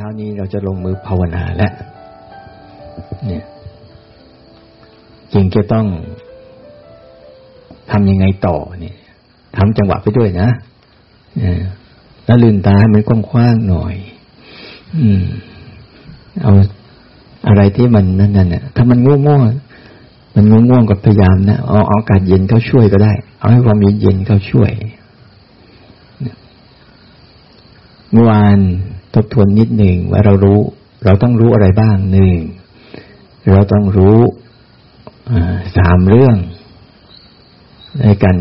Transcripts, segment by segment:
ช้านี้เราจะลงมือภาวนาแล้วเนี่ยจริงจะต้องทำยังไงต่อเนี่ยทำจังหวะไปด้วยนะแล้วลืมตาให้มันกว้างๆหน่อย อืม เอาอะไรที่มันนั่นน่ะถ้ามันง่วงๆมันง่วงๆก็พยายามนะเอาอากาศเย็นเข้าช่วยก็ได้ เอาให้ความเย็นเย็นเข้าช่วยเมื่อวาน ทบทวนนิดหนึ่งว่าเรารู้ เราต้องรู้อะไรบ้างหนึ่งเราต้องรู้สามเรื่องในกัน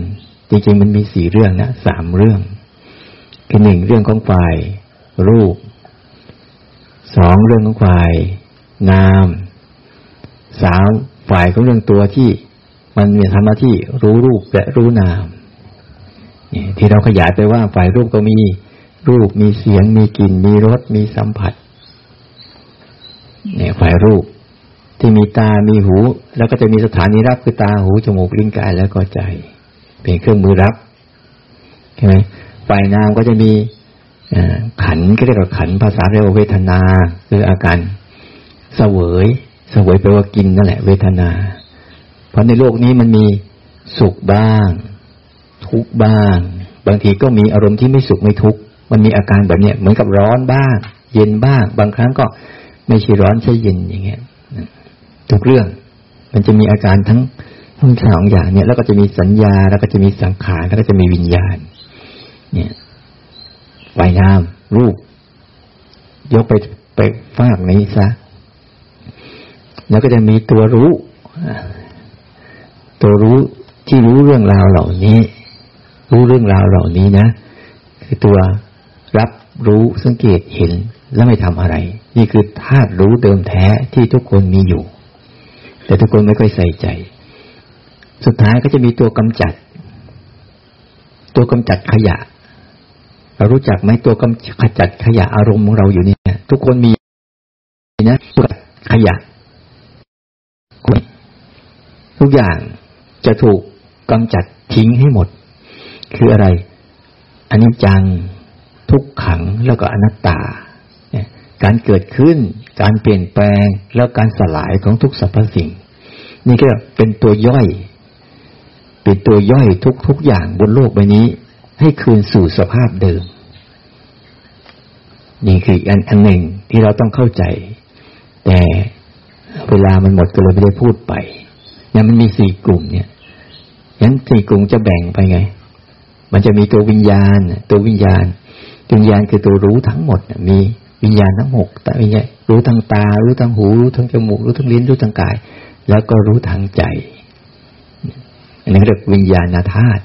จริงๆ มันมีสี่เรื่องนะสามเรื่อง คือหนึ่งเรื่องของฝ่ายรูปสองเรื่องของฝ่ายนามสามฝ่ายของเรื่องตัวที่มันมีธรรมะที่รู้รูปและรู้นามที่เราขยายไปว่าฝ่ายรูปก็มี รูปมีเสียงมีกลิ่น มีรสมีสัมผัสเนี่ยฝ่ายรูปที่มีตา มีหู แล้วก็จะมีสถานีรับคือตา หู จมูก ลิ้น กาย แล้วก็ใจ เป็นเครื่องมือรับ ใช่ไหมฝ่ายนามก็จะมีขันก็เรียกว่าขันภาษาเรียกว่าเวทนา คืออาการเสวย เสวยแปลว่ากินนั่นแหละ เวทนา เพราะในโลกนี้มันมีสุขบ้าง ทุกบ้าง บางทีก็มีอารมณ์ที่ไม่สุขไม่ทุกข์ มันมีอาการแบบเนี้ยเหมือนกับร้อนบ้าง เย็นบ้าง บางครั้งก็ไม่ใช่ร้อนใช่เย็นอย่างเงี้ยทุกเรื่องมันจะมีอาการทั้งทั้งสองอย่างเนี่ย แล้วก็จะมีสัญญาแล้วก็จะมีสังขารแล้วก็จะมีวิญญาณ เนี่ยไฟน้ำรูป ยกไปไปฟากนี้ซะแล้วก็จะมีตัวรู้ตัวรู้ที่รู้เรื่องราวเหล่านี้ รู้เรื่องราวเหล่านี้นะ คือตัว รับรู้สังเกตเห็นแล้วไม่ทำอะไร นี่คือธาตุรู้เดิมแท้ที่ทุกคนมีอยู่ แต่ทุกคนไม่ค่อยใส่ใจ สุดท้ายก็จะมีตัวกำจัด ตัวกำจัดขยะ เรารู้จักไหมตัวกำขจัดขยะอารมณ์ของเราอยู่เนี่ย ทุกคนมีนะตัวขยะทุกอย่างจะถูกกำจัดทิ้งให้หมด คืออะไรอันนี้จัง ทุกขังแล้วก็อนัตตา การเกิดขึ้น การเปลี่ยนแปลง แล้วการสลายของทุกสรรพสิ่ง นี่ก็เป็นตัวย่อย เป็นตัวย่อยทุกทุกอย่างบนโลกใบนี้ ให้คืนสู่สภาพเดิม นี่คืออันอันหนึ่งที่เราต้องเข้าใจ แต่เวลามันหมดก็เลยไม่ได้พูดไปเนี่ยมันมีสี่กลุ่มเนี่ยงั้นสี่กลุ่มจะแบ่งไปไง มันจะมีตัววิญญาณ ตัววิญญาณ วิญญาณคือตัวรู้ทั้งหมดมีวิญญาณทั้งหกแต่วิญญาณรู้ทางตา รู้ทางหู รู้ทางจมูก รู้ทางลิ้น รู้ทางกาย แล้วก็รู้ทางใจ อันนี้เรียกวิญญาณธาตุ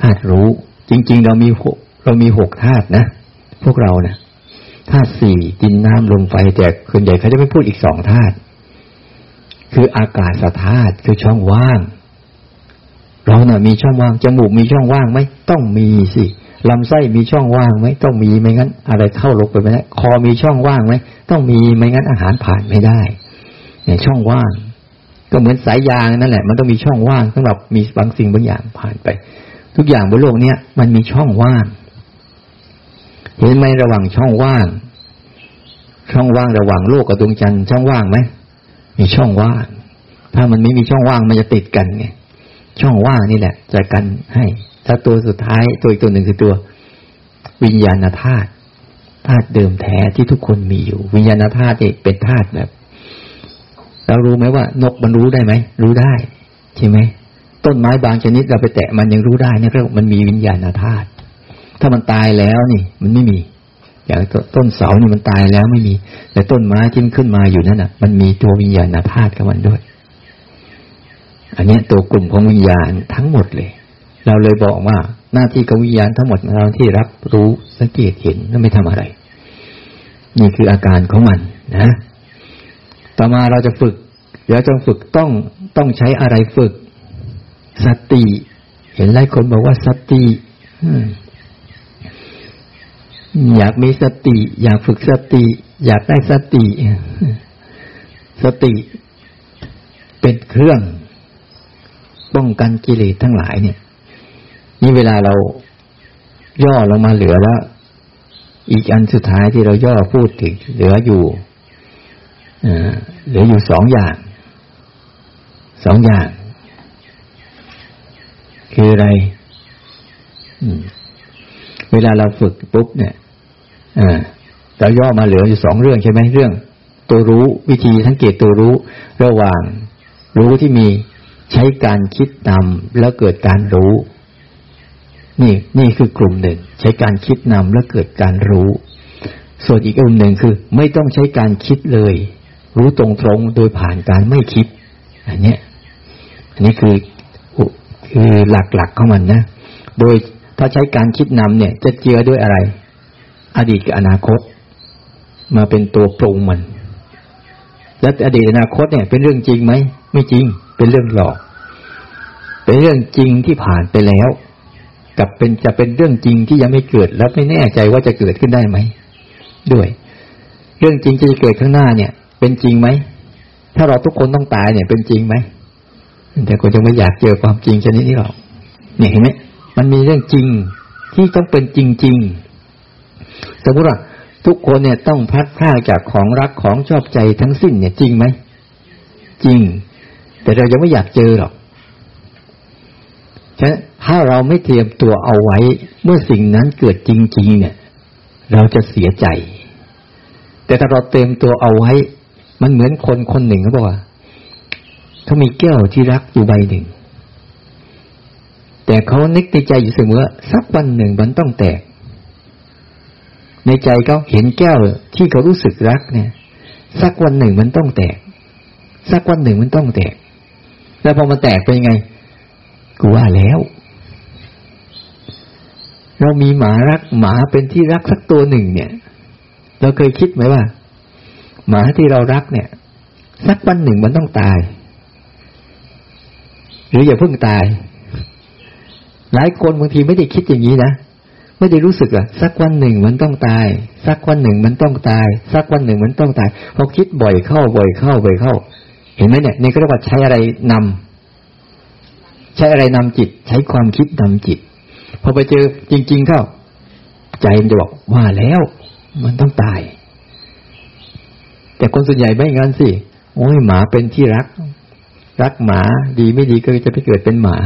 ธาตุรู้ จริง ๆ เรามีหกเรามีหกธาตุนะ พวกเรานะธาตุสี่ดินน้ำลมไฟแต่คืนใหญ่เขาจะไม่พูดอีกสองธาตุคืออากาศธาตุคือช่องว่าง เราเนะ่ะมีช่องว่างจมูกมีช่องว่างไหมต้องมีสิ ลำไส้มีช่องว่างไหมต้องมีไม่งั้น อะไรเข้าลงไปไม่ได้คอมีช่องว่างไหมต้องมีไม่งั้นอาหารผ่านไม่ได้เนี่ยช่องว่าง ก็เหมือนสายยางนั่นแหละ มันต้องมีช่องว่างสำหรับมีบางสิ่งบางอย่างผ่านไป ทุกอย่างบนโลกเนี้ยมันมีช่องว่าง เห็นไหมระหว่างช่องว่าง ช่องว่างระหว่างโลกกับดวงจันทร์ช่องว่างไหมมีช่องว่าง ถ้ามันไม่มีช่องว่างมันจะติดกันไงช่องว่างนี่แหละจะกันให้ ถ้าตัวสุดท้ายตัวอีกตัวหนึ่งคือตัว วิญญาณธาตุธาตุเดิมแท้ที่ทุกคนมีอยู่ วิญญาณธาตุนี่เป็นธาตุแบบ เรารู้ไหมว่า นกมันรู้ได้ไหมรู้ได้ใช่ไหมต้นไม้บางชนิดเราไปแตะมันยังรู้ได้เนี่ยเรียกมันมีวิญญาณธาตุถ้ามันตายแล้วนี่ มันไม่มี อย่างต้นเสานี่มันตายแล้วไม่มี แต่ต้นไม้ที่มันขึ้นมาอยู่นั่นน่ะ มันมีตัววิญญาณธาตุกับมันด้วย อันนี้ตัวกลุ่มของวิญญาณทั้งหมดเลย เราเลยบอกว่าหน้าที่ของวิญญาณทั้งหมดเราที่รับรู้สังเกตเห็นแล้วไม่ทำอะไร นี่คืออาการของมันนะ ต่อมาเราจะฝึกเดี๋ยวจะฝึกต้องต้องใช้อะไรฝึก สติ เห็นหลายคนบอกว่าสติอยากมีสติ อยากฝึกสติ อยากได้สติ สติเป็นเครื่อง ป้องกันกิเลสทั้งหลายเนี่ย นี่เวลาเราย่อลงมาเหลือแล้ว อีกอันสุดท้ายที่เราย่อพูดถึงเหลืออยู่เหลืออยู่สองอย่างสองอย่าง คืออะไรเวลาเราฝึกปุ๊บเนี่ยเราย่อมาเหลืออยู่สองเรื่องใช่ไหมเรื่อง ตัวรู้วิธีสังเกตตัวรู้ ระหว่างรู้ที่มีใช้การคิดนำแล้วเกิดการรู้ นี่นี่คือกลุ่มหนึ่ง ใช้การคิดนำแล้วเกิดการรู้ ส่วนอีกกลุ่มหนึ่งคือ ไม่ต้องใช้การคิดเลย รู้ตรงๆโดยผ่านการไม่คิด อันนี้อันนี้คือคือหลักๆของมันนะ โดยถ้าใช้การคิดนำเนี่ย จะเจือด้วยอะไร อดีตกับอนาคต มาเป็นตัวปรุงมัน แล้วอดีตอนาคตเนี่ย เป็นเรื่องจริงไหมไม่จริง เป็นเรื่องหลอก เป็นเรื่องจริงที่ผ่านไปแล้ว กับเป็นจะเป็นเรื่องจริงที่ยังไม่เกิด และไม่แน่ใจว่าจะเกิดขึ้นได้ไหมด้วย เรื่องจริงจะเกิดข้างหน้าเนี่ย เป็นจริงไหมถ้าเราทุกคนต้องตายเนี่ยเป็นจริงไหมแต่คนจะไม่อยากเจอความจริงชนิดนี้หรอกเนี่ยเห็นไหมมันมีเรื่องจริงที่ต้องเป็นจริงๆสมมติว่าทุกคนเนี่ยต้องพัดพลาดจากของรักของชอบใจทั้งสิ้นเนี่ยจริงไหมจริง แต่เรายังไม่อยากเจอหรอกฉะนั้น ถ้าเราไม่เตรียมตัวเอาไว้ เมื่อสิ่งนั้นเกิดจริง ๆ เนี่ย เราจะเสียใจ แต่ถ้าเราเตรียมตัวเอาไว้ มันเหมือนคนคนหนึ่งเขาบอกว่าเขามีแก้วที่รักอยู่ใบหนึ่ง แต่เขานึกในใจอยู่เสมอสักวันหนึ่งมันต้องแตก ในใจเขาเห็นแก้วที่เขารู้สึกรักเนี่ย สักวันหนึ่งมันต้องแตก สักวันหนึ่งมันต้องแตก แล้วพอมันแตกเป็นยังไงกูว่าแล้ว เรามีหมารักหมาเป็นที่รักสักตัวหนึ่งเนี่ย เราเคยคิดไหมว่า หมาที่เรารักเนี่ย สักวันหนึ่งมันต้องตาย หรืออย่าเพิ่งตาย หลายคนบางทีไม่ได้คิดอย่างนี้นะไม่ได้รู้สึกอะสักวันหนึ่งมันต้องตาย สักวันหนึ่งมันต้องตาย สักวันหนึ่งมันต้องตายพอคิดบ่อยเข้าบ่อยเข้าบ่อยเข้า เห็นไหมเนี่ยนี่ก็เรียกว่าใช้อะไรนำใช้อะไรนำจิต ใช้ความคิดนำจิต พอไปเจอจริง ๆ เข้า ใจมันจะบอกว่าแล้ว มันต้องตาย แต่คนส่วนใหญ่ไม่งั้นสิโอ้ยหมาเป็นที่รัก รักหมาดีไม่ดีก็จะไปเกิดเป็นหมา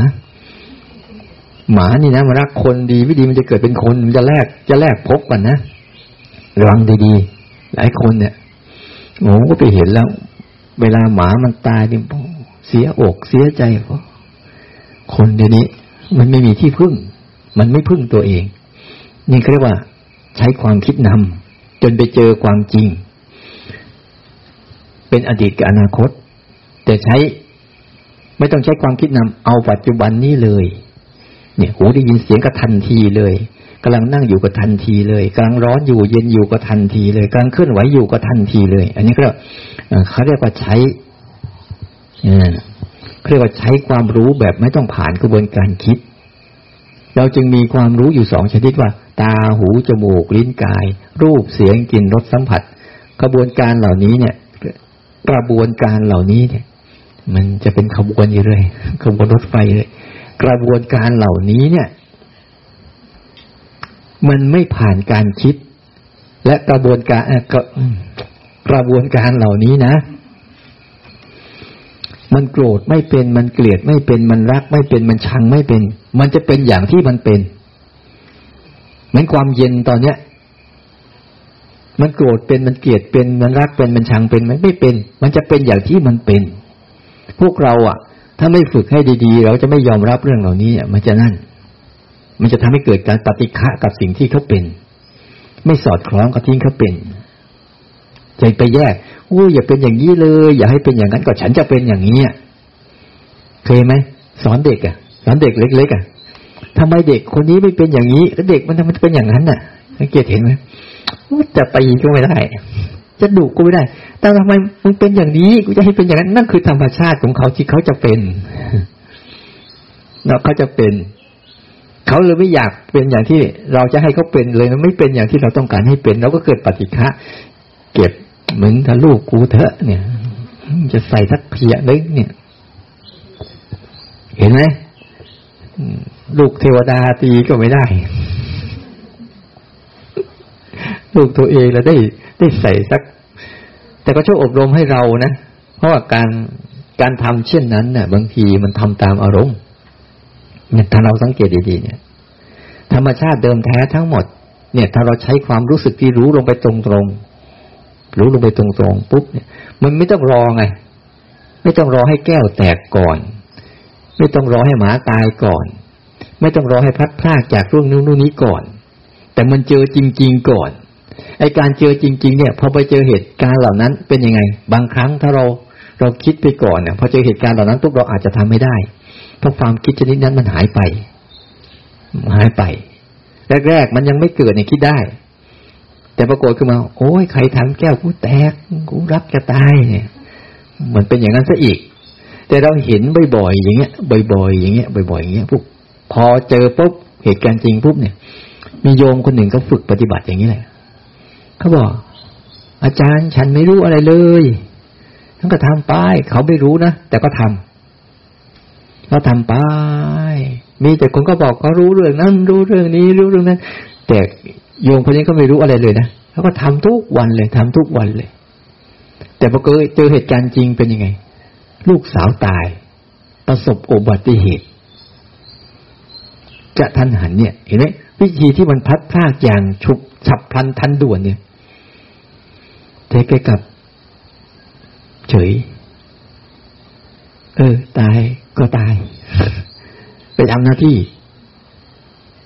หมานี่นะมันรักคนดีไม่ดีมันจะเกิดเป็นคน มันจะแลกจะแลกพบกันนะระวังดีๆหลายคนเนี่ยโอ้ก็ไปเห็นแล้ว เวลาหมามันตายเนี่ยเสียอกเสียใจเพราะคนเดี๋ยวนี้ มันไม่มีที่พึ่ง มันไม่พึ่งตัวเอง นี่เรียกว่า ใช้ความคิดนำจนไปเจอความจริง เป็นอดีตกับอนาคต แต่ใช้ไม่ต้องใช้ความคิดนำเอาปัจจุบันนี้เลย เนี่ยหูได้ยินเสียงก็ทันทีเลยกำลังนั่งอยู่ก็ทันทีเลยกำลังร้อนอยู่เย็นอยู่ก็ทันทีเลยกำลังเคลื่อนไหวอยู่ก็ทันทีเลย อันนี้ก็เขาเรียกว่าใช้เรียกว่าใช้ความรู้แบบไม่ต้องผ่านกระบวนการคิด เราจึงมีความรู้อยู่สองชนิดว่า ตาหูจมูกลิ้นกาย รูปเสียงกลิ่นรสสัมผัส กระบวนการเหล่านี้เนี่ย กระบวนการเหล่านี้เนี่ย มันจะเป็นขบวนอยู่เลยขบวนรถไฟเลยกระบวนการเหล่านี้เนี่ย มันไม่ผ่านการคิด และกระบวนการก็กระบวนการเหล่านี้นะ มันโกรธไม่เป็น มันเกลียดไม่เป็น มันรักไม่เป็น มันชังไม่เป็น มันจะเป็นอย่างที่มันเป็น เหมือนความเย็นตอนเนี้ย มันโกรธเป็น มันเกลียดเป็น มันรักเป็น มันชังเป็น มันไม่เป็น มันจะเป็นอย่างที่มันเป็น พวกเราอะ ถ้าไม่ฝึกให้ดีๆ เราจะไม่ยอมรับเรื่องเหล่านี้มันจะนั่น มันจะทำให้เกิดการปฏิฆะกับสิ่งที่เขาเป็น ไม่สอดคล้องกับที่เขาเป็นใจไปแยก อู้อย่าเป็นอย่างนี้เลย อย่าให้เป็นอย่างนั้นก็ฉันจะเป็นอย่างนี้เคยไหมสอนเด็กอะ สอนเด็กเล็กๆอะทำไมเด็กคนนี้ไม่เป็นอย่างนี้แล้วเด็กมันทำไมเป็นอย่างนั้นน่ะสังเกตเห็นไหมจะตีก็ไม่ได้ จะดุก็ไม่ได้ แต่ทำไมมึงเป็นอย่างนี้กูจะให้เป็นอย่างนั้นนั่นคือธรรมชาติของเขาที่เขาจะเป็นเราเขาจะเป็น เขาเลยไม่อยากเป็นอย่างที่เราจะให้เขาเป็นเลยไม่เป็นอย่างที่เราต้องการให้เป็นเราก็เกิดปฏิฆะเก็บ มือนถ้าลูกกูเถอะเนี่ย จะใส่ทักเพียเล็กเนี่ย เห็นไหมลูกเทวดาตีก็ไม่ได้ ลูกตัวเองแล้วได้ได้ใส่สัก แต่ก็ช่วยอบรมให้เรานะ เพราะว่าการการทำเช่นนั้นเนี่ยบางทีมันทำตามอารมณ์เนี่ยถ้าเราสังเกตดีๆเนี่ย ธรรมชาติเดิมแท้ทั้งหมด เนี่ย ถ้าเราใช้ความรู้สึกที่รู้ลงไปตรงๆ รู้ลงไปตรงๆปุ๊บเนี่ยมันไม่ต้องรอไง ไม่ต้องรอให้แก้วแตกก่อน ไม่ต้องรอให้หมาตายก่อน ไม่ต้องรอให้พัดพลากจากเรื่องนู้นนี้ก่อน แต่มันเจอจริง ๆก่อนไอการเจอจริง ๆ เนี่ยพอไปเจอเหตุการณ์เหล่านั้นเป็นยังไง บางครั้งถ้าเราเราคิดไปก่อนเนี่ยพอเจอเหตุการณ์เหล่านั้นปุ๊บเราอาจจะทำไม่ได้เพราะความคิดชนิดนั้นมันหายไปหายไปแรกๆมันยังไม่เกิดเนี่ยคิดได้ แต่ปรากฏขึ้นมา โอ้ยใครทำแก้วกูแตกกูรับจะตายเนี่ยเหมือนเป็นอย่างนั้นซะอีก แต่เราเห็นบ่อยๆอย่างเงี้ย บ่อยๆอย่างเงี้ยบ่อยๆอย่างเงี้ยปุ๊บพอเจอปุ๊บเหตุการณ์จริงปุ๊บเนี่ย มีโยมคนหนึ่งเขาฝึกปฏิบัติอย่างนี้แหละเขาบอก อาจารย์ฉันไม่รู้อะไรเลยท่านก็ทำไปเขาไม่รู้นะแต่ก็ทำเราทำไปมีแต่คนก็บอกเขารู้เรื่องนั้นรู้เรื่องนี้รู้เรื่องนั้นแต่ โยมคนนี้ก็ไม่รู้อะไรเลยนะเขาก็ทำทุกวันเลยทำทุกวันเลย แต่พอเจอเหตุการณ์จริงเป็นยังไง ลูกสาวตาย ประสบอุบัติเหตุ จะทันหันเนี่ย เห็นไหมวิธีที่มันพัดพลากอย่างฉุบฉับพลันทันด่วนเนี่ยเทกกับ เฉย เออ ตายก็ตาย ไปทำหน้าที่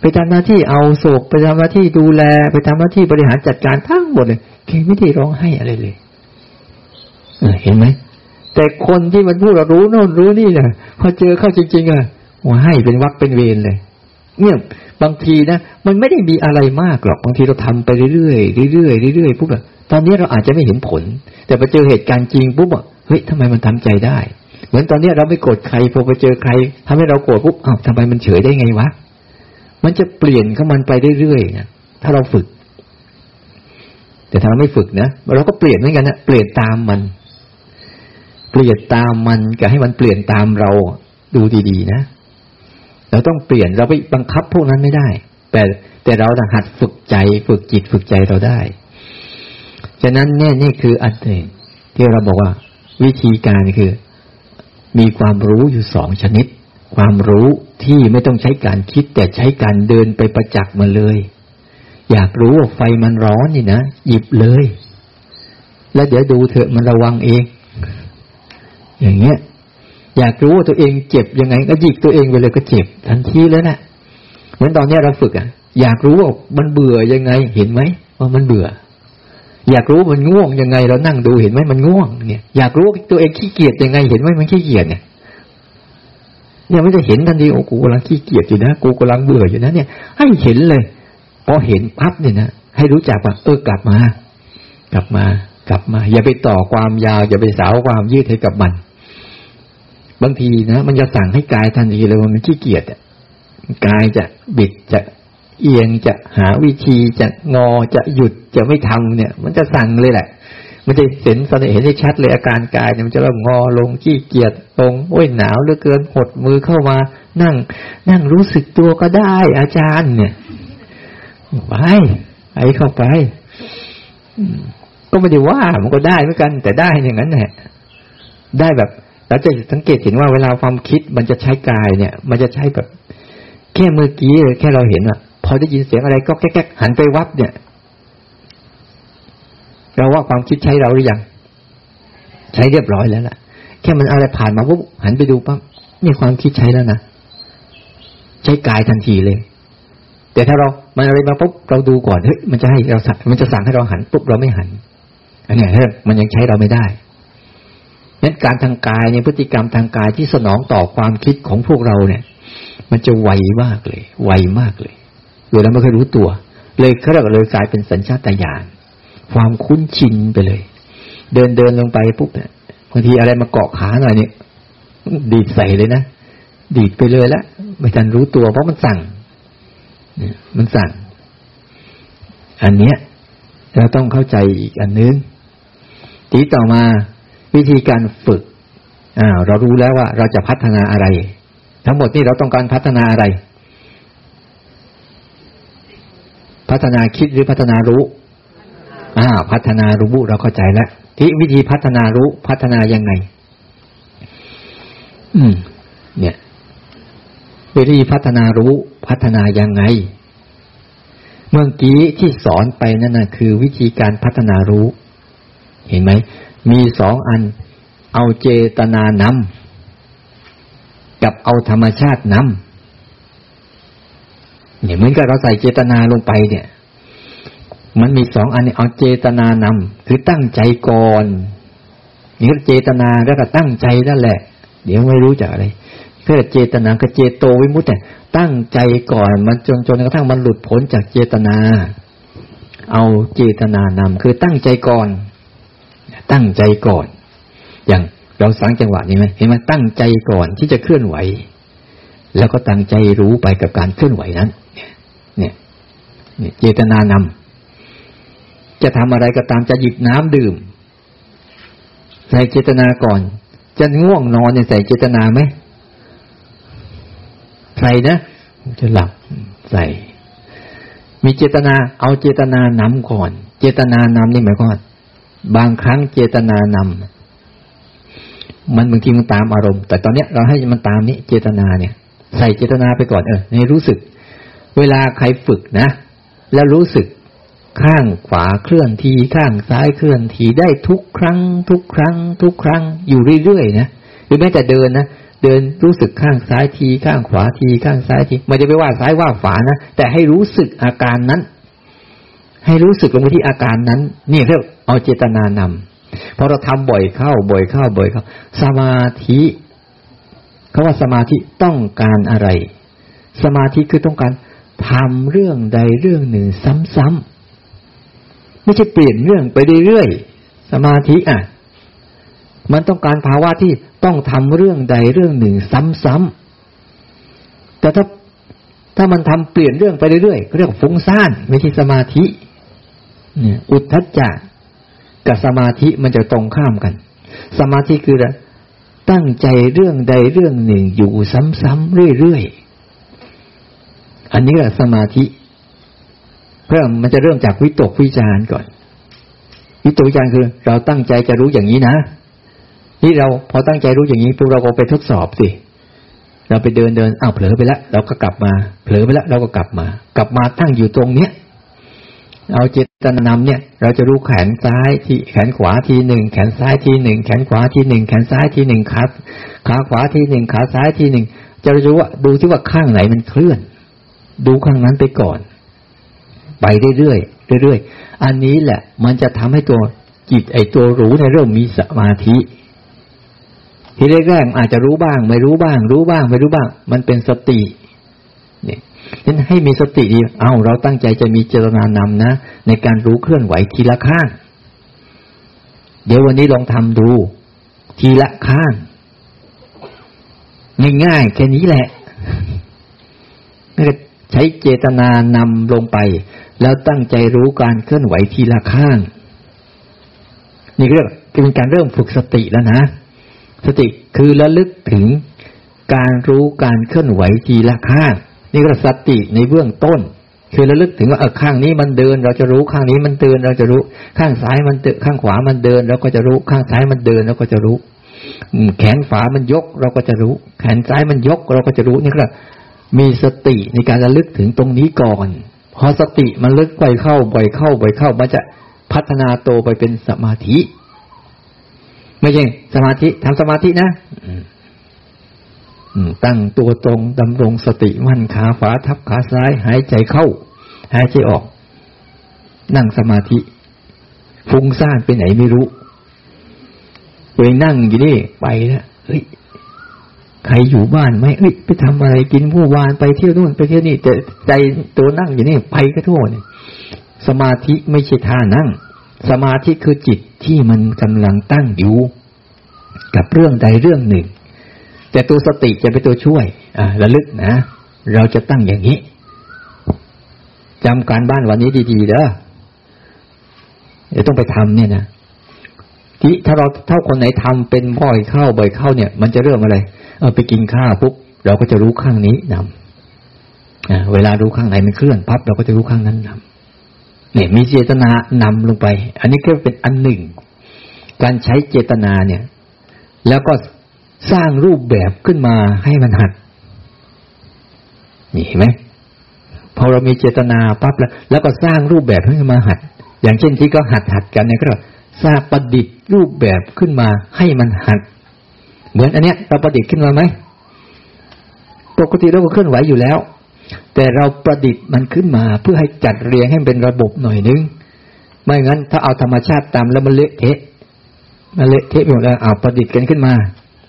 ไปทำหน้าที่เอาโศกไปทำหน้าที่ดูแล ไปทำหน้าที่บริหารจัดการทั้งหมดเลยแกไม่ได้ร้องไห้อะไรเลยเห็นไหมแต่คนที่มันพูดเรารู้โน่นรู้นี่เนี่ยพอเจอเข้าจริงๆอะหัวให้เป็นวักเป็นเวรเลย เนี่ยบางทีนะมันไม่ได้มีอะไรมากหรอกบางทีเราทำไปเรื่อยๆเรื่อยๆเรื่อยๆปุ๊บแบบตอนนี้เราอาจจะไม่เห็นผล แต่ไปเจอเหตุการณ์จริงปุ๊บอะเฮ้ยทำไมมันทำใจได้ เหมือนตอนนี้เราไม่โกรธใครพอไปเจอใครทำให้เราโกรธปุ๊บอ้าวทำไมมันเฉยได้ไงวะ มันจะเปลี่ยนเข้ามันไปเรื่อยๆนะถ้าเราฝึก แต่ถ้าเราไม่ฝึกนะเราก็เปลี่ยนเหมือนกันนะเปลี่ยนตามมัน เปลี่ยนตามมันกับให้มันเปลี่ยนตามเราดูดีๆนะเราต้องเปลี่ยนเราไปบังคับพวกนั้นไม่ได้ แต่แต่เราหัดฝึกใจ ฝึกจิตฝึกใจเราได้ฉะนั้นเนี่ยนี่คืออันหนึ่งที่เราบอกว่า วิธีการคือ มีความรู้อยู่สองชนิด ความรู้ที่ไม่ต้องใช้การคิด แต่ใช้การเดินไปประจักษ์มาเลย อยากรู้ว่าไฟมันร้อนนี่นะหยิบเลย แล้วเดี๋ยวดูเถอะมันระวังเอง อย่างเงี้ย อยากรู้ว่าตัวเองเจ็บยังไง ก็หยิกตัวเองไปเลยก็เจ็บ ทันทีแล้วนะเหมือนตอนนี้เราฝึกอะอยากรู้ว่ามันเบื่อยังไงเห็นไหมว่ามันเบื่อ อยากรู้มันง่วงยังไงเรานั่งดูเห็นไหมมันง่วงเนี่ยอยากรู้ตัวเองขี้เกียจยังไงเห็นไหมมันขี้เกียจเนี่ย เนี่ยม่ได้เห็นทันทีโอ้กูกำลังขี้เกียจอยู่นะกูกำลังเบื่ออยู่นะเนี่ย ให้เห็นเลยพอเห็นพับเนี่ยนะให้รู้จักว่าเออกลับมา กลับมากลับมา อย่าไปต่อความยาว อย่าไปสาวความยืดให้กับมัน บางทีนะมันจะสั่งให้กายทันทีเลยว่ามันขี้เกียจกายจะบิดจะเอียงจะหาวิธีจะงอจะหยุดจะไม่ทำเนี่ย มันจะสั่งเลยแหละ มันจะเห็นตอนเห็นได้ชัดเลยอาการกายเนี่ยมันจะเริ่มงอลงขี้เกียจตรงโอ้ยหนาวเหลือเกินหดมือเข้ามา นั่ง นั่งรู้สึกตัวก็ได้ อาจารย์ เนี่ยไปไปเข้าไปก็ไม่ได้ว่ามันก็ได้เหมือนกัน แต่ได้อย่างนั้นแหละได้แบบเราจะสังเกตเห็นว่าเวลาความคิดมันจะใช้กายเนี่ย มันจะใช้แบบ แค่เมื่อกี้แค่เราเห็นอะพอได้ยินเสียงอะไรก็แก๊กหันไปวับเนี่ย เราว่าความคิดใช้เราหรือยัง ใช้เรียบร้อยแล้วล่ะแค่มันอะไรผ่านมาปุ๊บหันไปดูปั๊บนี่ความคิดใช้แล้วนะใช้กายทันทีเลย แต่ถ้าเรามันอะไรมาปุ๊บเราดูก่อนเฮ้ยมันจะให้เราสั่งมันจะสั่งให้เราหันปุ๊บเราไม่หัน อันนี้มันยังใช้เราไม่ได้นั้นการทางกายในพฤติกรรมทางกายที่สนองต่อความคิดของพวกเราเนี่ย มันจะไวมากเลย ไวมากเลยโดยเราไม่เคยรู้ตัว เลยเขาเรียกเลยกลายเป็นสัญชาตญาณ ความคุ้นชินไปเลย เดินเดินลงไปปุ๊บเนี่ยบางทีอะไรมาเกาะขาหน่อยเนี่ยดีดใส่เลยนะดีดไปเลยละไม่ทันรู้ตัวเพราะมันสั่งมันสั่ง อันเนี้ยเราต้องเข้าใจอีกอันนึงทีต่อมาวิธีการฝึกอ่าเรารู้แล้วว่าเราจะพัฒนาอะไร ทั้งหมดนี่เราต้องการพัฒนาอะไร พัฒนาคิดหรือพัฒนารู้ อ่า พัฒนารู้เราเข้าใจแล้วที่วิธีพัฒนารู้พัฒนายังไง อืม เนี่ย วิธีพัฒนารู้พัฒนายังไง เมื่อกี้ที่สอนไปนั่นนะคือ วิธีการพัฒนารู้ เห็นไหม มีสองอัน เอาเจตนานำกับเอาธรรมชาตินำเนี่ยเหมือนกับเราใส่เจตนาลงไปเนี่ย มันมีสองอันนี้เอาเจตนานำคือตั้งใจก่อนนี่เจตนาแล้วก็ตั้งใจนั่นแหละ เดี๋ยวไม่รู้จักอะไรก็เจตนาก็เจโตวิมุตต์ตั้งใจก่อนมันจนจนกระทั่งมันหลุดพ้นจากเจตนา เอาเจตนานำคือตั้งใจก่อน ตั้งใจก่อน อย่างเราสังจังหวะนี้ไหมเห็นไหมตั้งใจก่อนที่จะเคลื่อนไหว แล้วก็ตั้งใจรู้ไปกับการเคลื่อนไหวนั้น เนี่ย เนี่ยเจตนานำ จะทำอะไรก็ตามจะหยิบน้ำดื่ม ใส่เจตนาก่อน จะง่วงนอนเนี่ยใส่เจตนาไหมใส่นะ จะหลับใส่ มีเจตนา เอาเจตนานำก่อน เจตนานำนี่หมายความบางครั้งเจตนานำมันบางทีมันตามอารมณ์ แต่ตอนเนี้ยเราให้มันตามนี้เจตนาเนี่ย ใส่เจตนาไปก่อนเออในรู้สึก เวลาใครฝึกนะ แล้วรู้สึก ข้างขวาเคลื่อนทีข้างซ้ายเคลื่อนทีได้ทุกครั้ง ทุกครั้ง ทุกครั้งอยู่เรื่อยๆนะหรือแม้แต่เดินนะเดินรู้สึกข้างซ้ายที ข้างขวาที ข้างซ้ายทีไม่ได้ไปว่าซ้ายว่าขวานะแต่ให้รู้สึกอาการนั้น ให้รู้สึกลงไปที่อาการนั้น นี่เรียกเอาเจตนานำพอเราทำบ่อยเข้า บ่อยเข้าบ่อยเข้า สมาธิเขาว่าสมาธิต้องการอะไร สมาธิคือต้องการทำเรื่องใดเรื่องหนึ่งซ้ำๆ ไม่ใช่เปลี่ยนเรื่องไปเรื่อยๆสมาธิอะ มันต้องการภาวะที่ต้องทำเรื่องใดเรื่องหนึ่งซ้ำๆแต่ถ้าถ้ามันทำเปลี่ยนเรื่องไปเรื่อยๆเรียกฟุ้งซ่านไม่ใช่สมาธิ เนี่ย อุทธัจจะกับสมาธิมันจะตรงข้ามกัน สมาธิคือตั้งใจเรื่องใดเรื่องหนึ่งอยู่ซ้ำๆเรื่อยๆอันนี้แหละสมาธิ เริ่มมันจะเริ่มจากวิตกวิจารก่อน วิตกวิจารคือ เราตั้งใจจะรู้อย่างนี้นะ นี่เราพอตั้งใจรู้อย่างนี้พวกเราก็ไปทดสอบสิเราไปเดินเดินอ้าวเผลอไปแล้วเราก็กลับมาเผลอไปแล้วเราก็กลับมา กลับมาตั้งอยู่ตรงเนี้ยเอาเจตนานำเนี่ย เราจะรู้แขนซ้ายทีแขนขวาทีหนึ่งแขนซ้ายทีหนึ่งแขนขวาทีหนึ่งแขนซ้ายทีหนึ่งขาขาขวาทีหนึ่งขาซ้ายทีหนึ่งจะรู้ว่าดูที่ว่าข้างไหนมันเคลื่อน ดูข้างนั้นไปก่อน ไปเรื่อยๆเรื่อยๆอันนี้แหละ มันจะทำให้ตัวจิตไอตัวรู้ในเรื่องมีสมาธิทีแรกๆอาจจะรู้บ้าง ไม่รู้บ้าง รู้บ้าง ไม่รู้บ้าง มันเป็นสติเนี่ยฉะนั้นให้มีสติดีเอาเราตั้งใจจะมีเจตนานำนะ ในการรู้เคลื่อนไหวทีละข้าง เดี๋ยววันนี้ลองทำดู ทีละข้างง่ายๆแค่นี้แหละใช้เจตนานำลงไป แล้วตั้งใจรู้การเคลื่อนไหวทีละข้าง นี่เรียกเป็นการเริ่มฝึกสติแล้วนะ สติคือระลึกถึงการรู้การเคลื่อนไหวทีละข้าง นี่ก็สติในเบื้องต้น คือระลึกถึงว่าเออข้างนี้มันเดิน เราจะรู้ข้างนี้มันเดิน เราจะรู้ข้างซ้ายมันเดินข้างขวามันเดิน เราก็จะรู้ข้างซ้ายมันเดินเราก็จะรู้แขนขวามันยก เราก็จะรู้ แขนซ้ายมันยก เราก็จะรู้นี่ก็มีสติในการระลึกถึงตรงนี้ก่อน พอสติมันลึกไปเข้าบ่อยเข้าบ่อยเข้า มันจะพัฒนาโตไปเป็นสมาธิ ไม่ใช่สมาธิทำสมาธินะตั้งตัวตรงดำรงสติมั่นขาขวาทับขาซ้าย หายใจเข้า หายใจออก นั่งสมาธิฟุ้งซ่านไปไหนไม่รู้ตัวเองนั่งอยู่นี่ไปแล้วเฮ้ย ใครอยู่บ้านไหมเอ้ยไปทำอะไรกินผู้วานไปเที่ยวนู่นไปเที่ยวนี่แต่ใจตัวนั่งอยู่นี่ไปก็ทั่วเนี่ยสมาธิไม่ใช่ท่านั่ง สมาธิคือจิตที่มันกำลังตั้งอยู่กับเรื่องใดเรื่องหนึ่ง แต่ตัวสติจะเป็นตัวช่วย อ่าระลึกนะ เราจะตั้งอย่างนี้จำการบ้านวันนี้ดีๆเด้อเดี๋ยวต้องไปทำเนี่ยนะที่ถ้าเราถ้าคนไหนทำเป็นบ่อยเข้าบ่อยเข้าเนี่ย มันจะเรื่องอะไร เออไปกินข้าวปุ๊บเราก็จะรู้ข้างนี้นำเวลารู้ข้างไหนมันเคลื่อนปั๊บเราก็จะรู้ข้างนั้นนเนี่ยมีเจตนานำลงไป อันนี้ก็เป็นอันหนึ่ง การใช้เจตนาเนี่ย แล้วก็สร้างรูปแบบขึ้นมาให้มันหัดนี่เห็นไหมพอเรามีเจตนาปั๊บแล้ว แล้วก็สร้างรูปแบบให้มาหัด อย่างเช่นที่ก็หัดหัดกันเนี่ยก็สร้างประดิษฐ์รูปแบบขึ้นมาให้มันหัด เหมือนอันเนี้ยเราประดิษฐ์ขึ้นมาไหมปกติเราก็เคลื่อนไหวอยู่แล้ว แต่เราประดิษฐ์มันขึ้นมาเพื่อให้จัดเรียงให้เป็นระบบหน่อยนึง ไม่งั้นถ้าเอาธรรมชาติตามแล้วมันเละเทะมันเละเทะหมดแล้วเอาประดิษฐ์กันขึ้นมา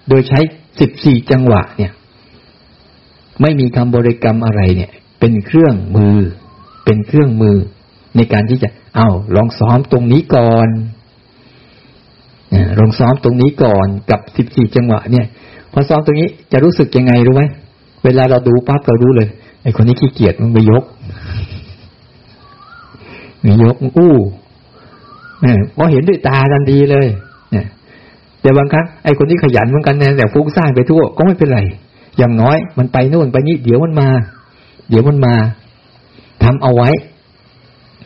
โดยใช้สิบสี่จังหวะเนี่ย ไม่มีคำบริกรรมอะไรเนี่ย เป็นเครื่องมือ เป็นเครื่องมือ ในการที่จะเอาลองซ้อมตรงนี้ก่อน ลองซ้อมตรงนี้ก่อนกับสิบสี่จังหวะเนี่ย พอซ้อมตรงนี้จะรู้สึกยังไงรู้ไหมเวลาเราดูปั๊บเรารู้เลยไอคนนี้ขี้เกียจมันไปยกมียกอู้เนี่ยพอเห็นด้วยตาทันทีเลยเนี่ยแต่บางครั้งไอคนที่ขยันเหมือนกันนะแต่ฟุ้งซ่านไปทั่วก็ไม่เป็นไรอย่างน้อยมันไปโน่นไปนี่เดี๋ยวมันมา เดี๋ยวมันมาทำเอาไว้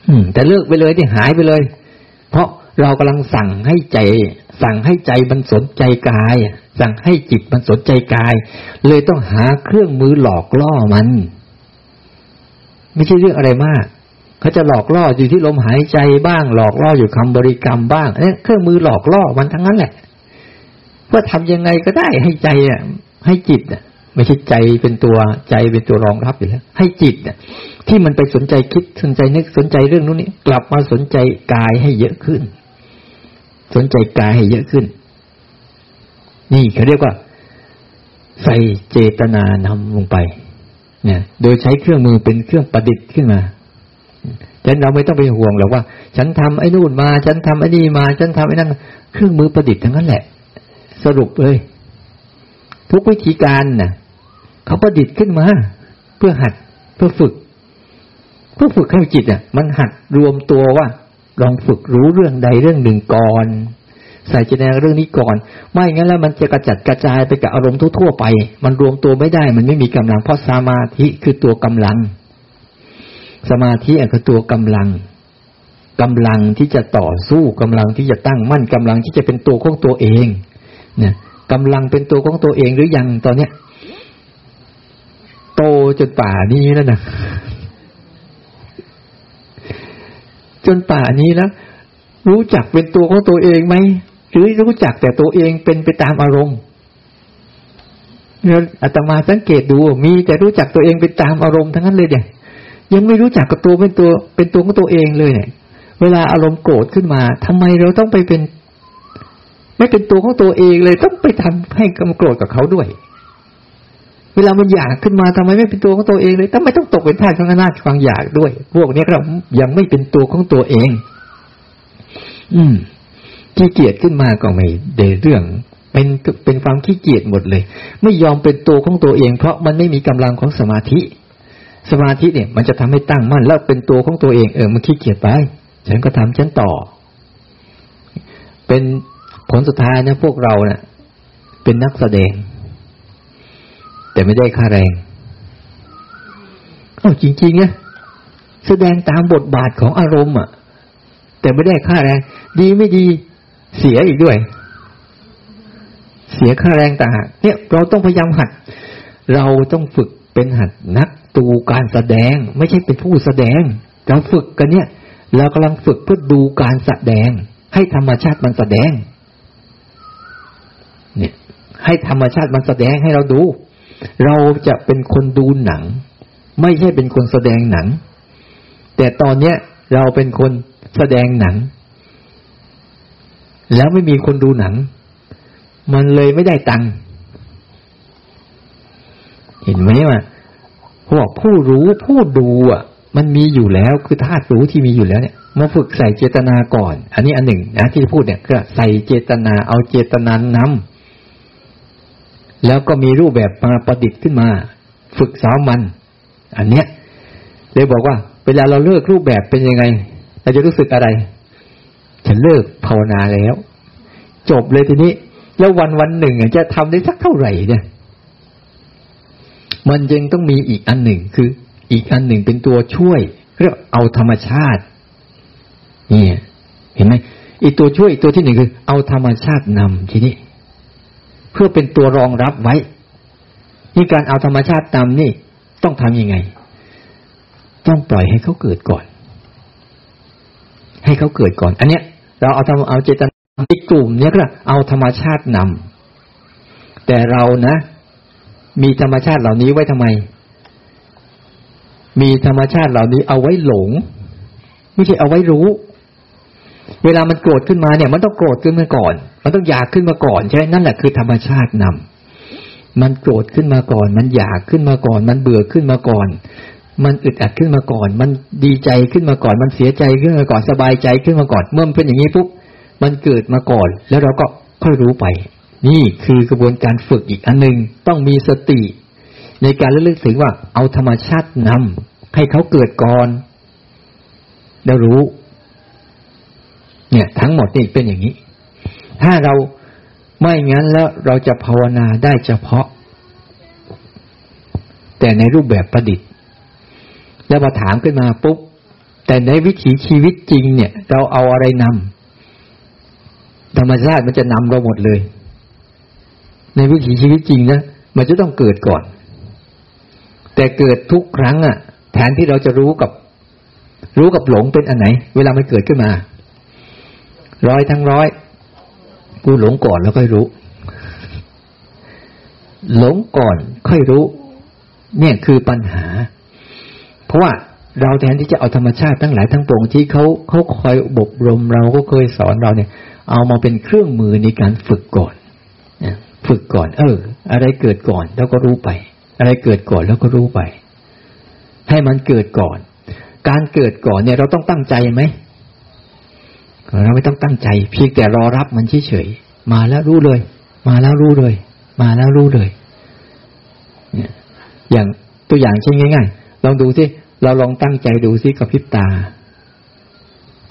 อืม แต่เลิกไปเลยที่หายไปเลย เพราะ เรากำลังสั่งให้ใจ สั่งให้ใจมันสนใจกาย สั่งให้จิตมันสนใจกาย เลยต้องหาเครื่องมือหลอกล่อมัน ไม่ใช่เรื่องอะไรมากเขาจะหลอกล่ออยู่ที่ลมหายใจบ้าง หลอกล่ออยู่คำบริกรรมบ้างเนี่ยเครื่องมือหลอกล่อมันทั้งนั้นแหละว่าทำยังไงก็ได้ให้ใจอะ ให้จิตอะไม่ใช่ใจเป็นตัวใจเป็นตัวรองรับอยู่แล้ว ให้จิตอะที่มันไปสนใจคิดสนใจนึกสนใจเรื่องนู้นนี่กลับมาสนใจกายให้เยอะขึ้น สนใจกายให้เยอะขึ้น นี่เขาเรียกว่า ใส่เจตนานำลงไปเนี่ยโดยใช้เครื่องมือเป็นเครื่องประดิษฐ์ขึ้นมาฉะนั้นเราไม่ต้องไปห่วงหรอกว่า ฉันทำไอ้นู่นมา ฉันทำไอ้นี่มา ฉันทำไอ้นั่นเครื่องมือประดิษฐ์ทั้งนั้นแหละ สรุปเลย ทุกวิธีการน่ะเขาประดิษฐ์ขึ้นมา เพื่อหัดเพื่อฝึก เพื่อฝึกให้จิตอะ มันหัดรวมตัวว่า ลองฝึกรู้เรื่องใดเรื่องหนึ่งก่อน ใส่ใจในเรื่องนี้ก่อน ไม่งั้นแล้วมันจะกระจัดกระจายไปกับอารมณ์ทั่วๆไป มันรวมตัวไม่ได้ มันไม่มีกำลัง เพราะสมาธิคือตัวกำลัง สมาธิคือตัวกำลังกำลังที่จะต่อสู้กำลังที่จะตั้งมั่นกำลังที่จะเป็นตัวของตัวเอง เนี่ยกำลังเป็นตัวของตัวเองหรือยังตอนเนี้ย โตจนป่านี้แล้วนะ จนป่านี้แล้วรู้จักเป็นตัวของตัวเองไหมหรือรู้จักแต่ตัวเองเป็นไปตามอารมณ์เนี่ยอาตมาสังเกตดู มีแต่รู้จักตัวเองเป็นตามอารมณ์ทั้งนั้นเลยเนี่ยยังไม่รู้จักกับตัวเป็นตัว เป็นตัวของตัวเองเลยเนี่ย เวลาอารมณ์โกรธขึ้นมาทำไมเราต้องไปเป็น ไม่เป็นตัวของตัวเองเลยต้องไปทำให้กำโกรธกับเขาด้วย เวลามันอยากขึ้นมาทำไมไม่เป็นตัวของตัวเองเลยทำไมต้องตกเป็นทาสของอำนาจความอยากด้วย พวกนี้เรายังไม่เป็นตัวของตัวเอง อืมขี้เกียจขึ้นมาก็ไม่เดเรื่อง เป็นเป็นความขี้เกียจหมดเลย ไม่ยอมเป็นตัวของตัวเอง เพราะมันไม่มีกำลังของสมาธิ สมาธิเนี่ย มันจะทำให้ตั้งมั่นแล้วเป็นตัวของตัวเองเออมันขี้เกียจไป ฉันก็ทำฉันต่อ เป็นผลสุดท้ายนะพวกเราเนะ่ะเป็นนักแสดง แต่ไม่ได้ค่าแรงอ้าจริงๆนะแสดงตามบทบาทของอารมณ์อะ แต่ไม่ได้ค่าแรง ดีไม่ดีเสียอีกด้วย เสียค่าแรงต่างหากเนี่ยเราต้องพยายามหัด เราต้องฝึกเป็นหัดนักตูการแสดง ไม่ใช่เป็นผู้แสดง เราฝึกกันเนี่ย เรากำลังฝึกเพื่อดูการแสดง ให้ธรรมชาติมันแสดง เนี่ย ให้ธรรมชาติมันแสดงให้เราดู เราจะเป็นคนดูหนัง ไม่ใช่เป็นคนแสดงหนัง แต่ตอนเนี้ยเราเป็นคนแสดงหนัง แล้วไม่มีคนดูหนัง มันเลยไม่ได้ตังค์เห็นไหมว่าพวกผู้รู้ผู้ดูอะ มันมีอยู่แล้วคือธาตุรู้ที่มีอยู่แล้วเนี่ยมาฝึกใส่เจตนาก่อน อันนี้อันหนึ่งนะที่พูดเนี่ยก็ใส่เจตนาเอาเจตนานำ แล้วก็มีรูปแบบมาประดิษฐ์ขึ้นมา ฝึกสาวมัน อันเนี้ยเลยบอกว่า เวลาเราเลือกรูปแบบเป็นยังไง เราจะรู้สึกอะไร ฉันเลิกภาวนาแล้ว จบเลยทีนี้ แล้ววันวันหนึ่งจะทำได้สักเท่าไหร่เนี่ย มันยังต้องมีอีกอันหนึ่งคือ อีกอันหนึ่งเป็นตัวช่วยเรียกเอาธรรมชาติเนี่ยเห็นไหมอีกตัวช่วยอีกตัวที่หนึ่งคือ เอาธรรมชาตินำทีนี้ เพื่อเป็นตัวรองรับไว้นี่การเอาธรรมชาตินำนี่ต้องทำยังไง ต้องปล่อยให้เขาเกิดก่อน ให้เขาเกิดก่อน อันเนี้ย เราเอาทำเอาเจตนาอีกกลุ่มเนี้ยก็เอาธรรมชาตินำแต่เรานะ มีธรรมชาติเหล่านี้ไว้ทำไม มีธรรมชาติเหล่านี้เอาไว้หลง ไม่ใช่เอาไว้รู้ เวลามันโกรธขึ้นมาเนี่ย มันต้องโกรธขึ้นมาก่อน มันต้องอยากขึ้นมาก่อนใช่ไหมนั่นแหละคือธรรมชาตินำมันโกรธขึ้นมาก่อน มันอยากขึ้นมาก่อน มันเบื่อขึ้นมาก่อน มันอึดอัดขึ้นมาก่อน มันดีใจขึ้นมาก่อน มันเสียใจขึ้นมาก่อน สบายใจขึ้นมาก่อน เมื่อมันเป็นอย่างนี้ปุ๊บ มันเกิดมาก่อน แล้วเราก็ค่อยรู้ไป นี่คือกระบวนการฝึกอีกอันหนึ่งต้องมีสติ ในการระลึกถึงว่าเอาธรรมชาตินำให้เขาเกิดก่อน แล้วรู้ เนี่ย ทั้งหมดนี่เป็นอย่างนี้ ถ้าเราไม่งั้นแล้วเราจะภาวนาได้เฉพาะ แต่ในรูปแบบประดิษฐ์ แล้วมาถามขึ้นมาปุ๊บ แต่ในวิถีชีวิตจริง เนี่ย เราเอาอะไรนำธรรมชาติมันจะนำเราหมดเลย ในวิถีชีวิตจริงนะมันจะต้องเกิดก่อน แต่เกิดทุกครั้งอะ่ะแทนที่เราจะรู้กับ รู้กับหลงเป็นอันไหน เวลามันเกิดขึ้นมา ร้อยทั้งร้อยกูหลงก่อนแล้วค่อยรู้ หลงก่อนค่อยรู้ เนี่ยคือปัญหา เพราะว่าเราแทนที่จะเอาธรรมชาติทั้งหลายทั้งปวงที่เขาเขาคอยบบรมเราก็เคยสอนเราเนี่ย เอามาเป็นเครื่องมือในการฝึกก่อนฝึกก่อน เออ อะไรเกิดก่อนแล้วก็รู้ไป อะไรเกิดก่อนแล้วก็รู้ไป ให้มันเกิดก่อน การเกิดก่อนเนี่ยเราต้องตั้งใจไหม เราไม่ต้องตั้งใจ เพียงแต่รอรับมันเฉยๆมาแล้วรู้เลย มาแล้วรู้เลย มาแล้วรู้เลยอย่างตัวอย่างเช่นง่ายๆลองดูสิเราลองตั้งใจดูซิกับพิบตา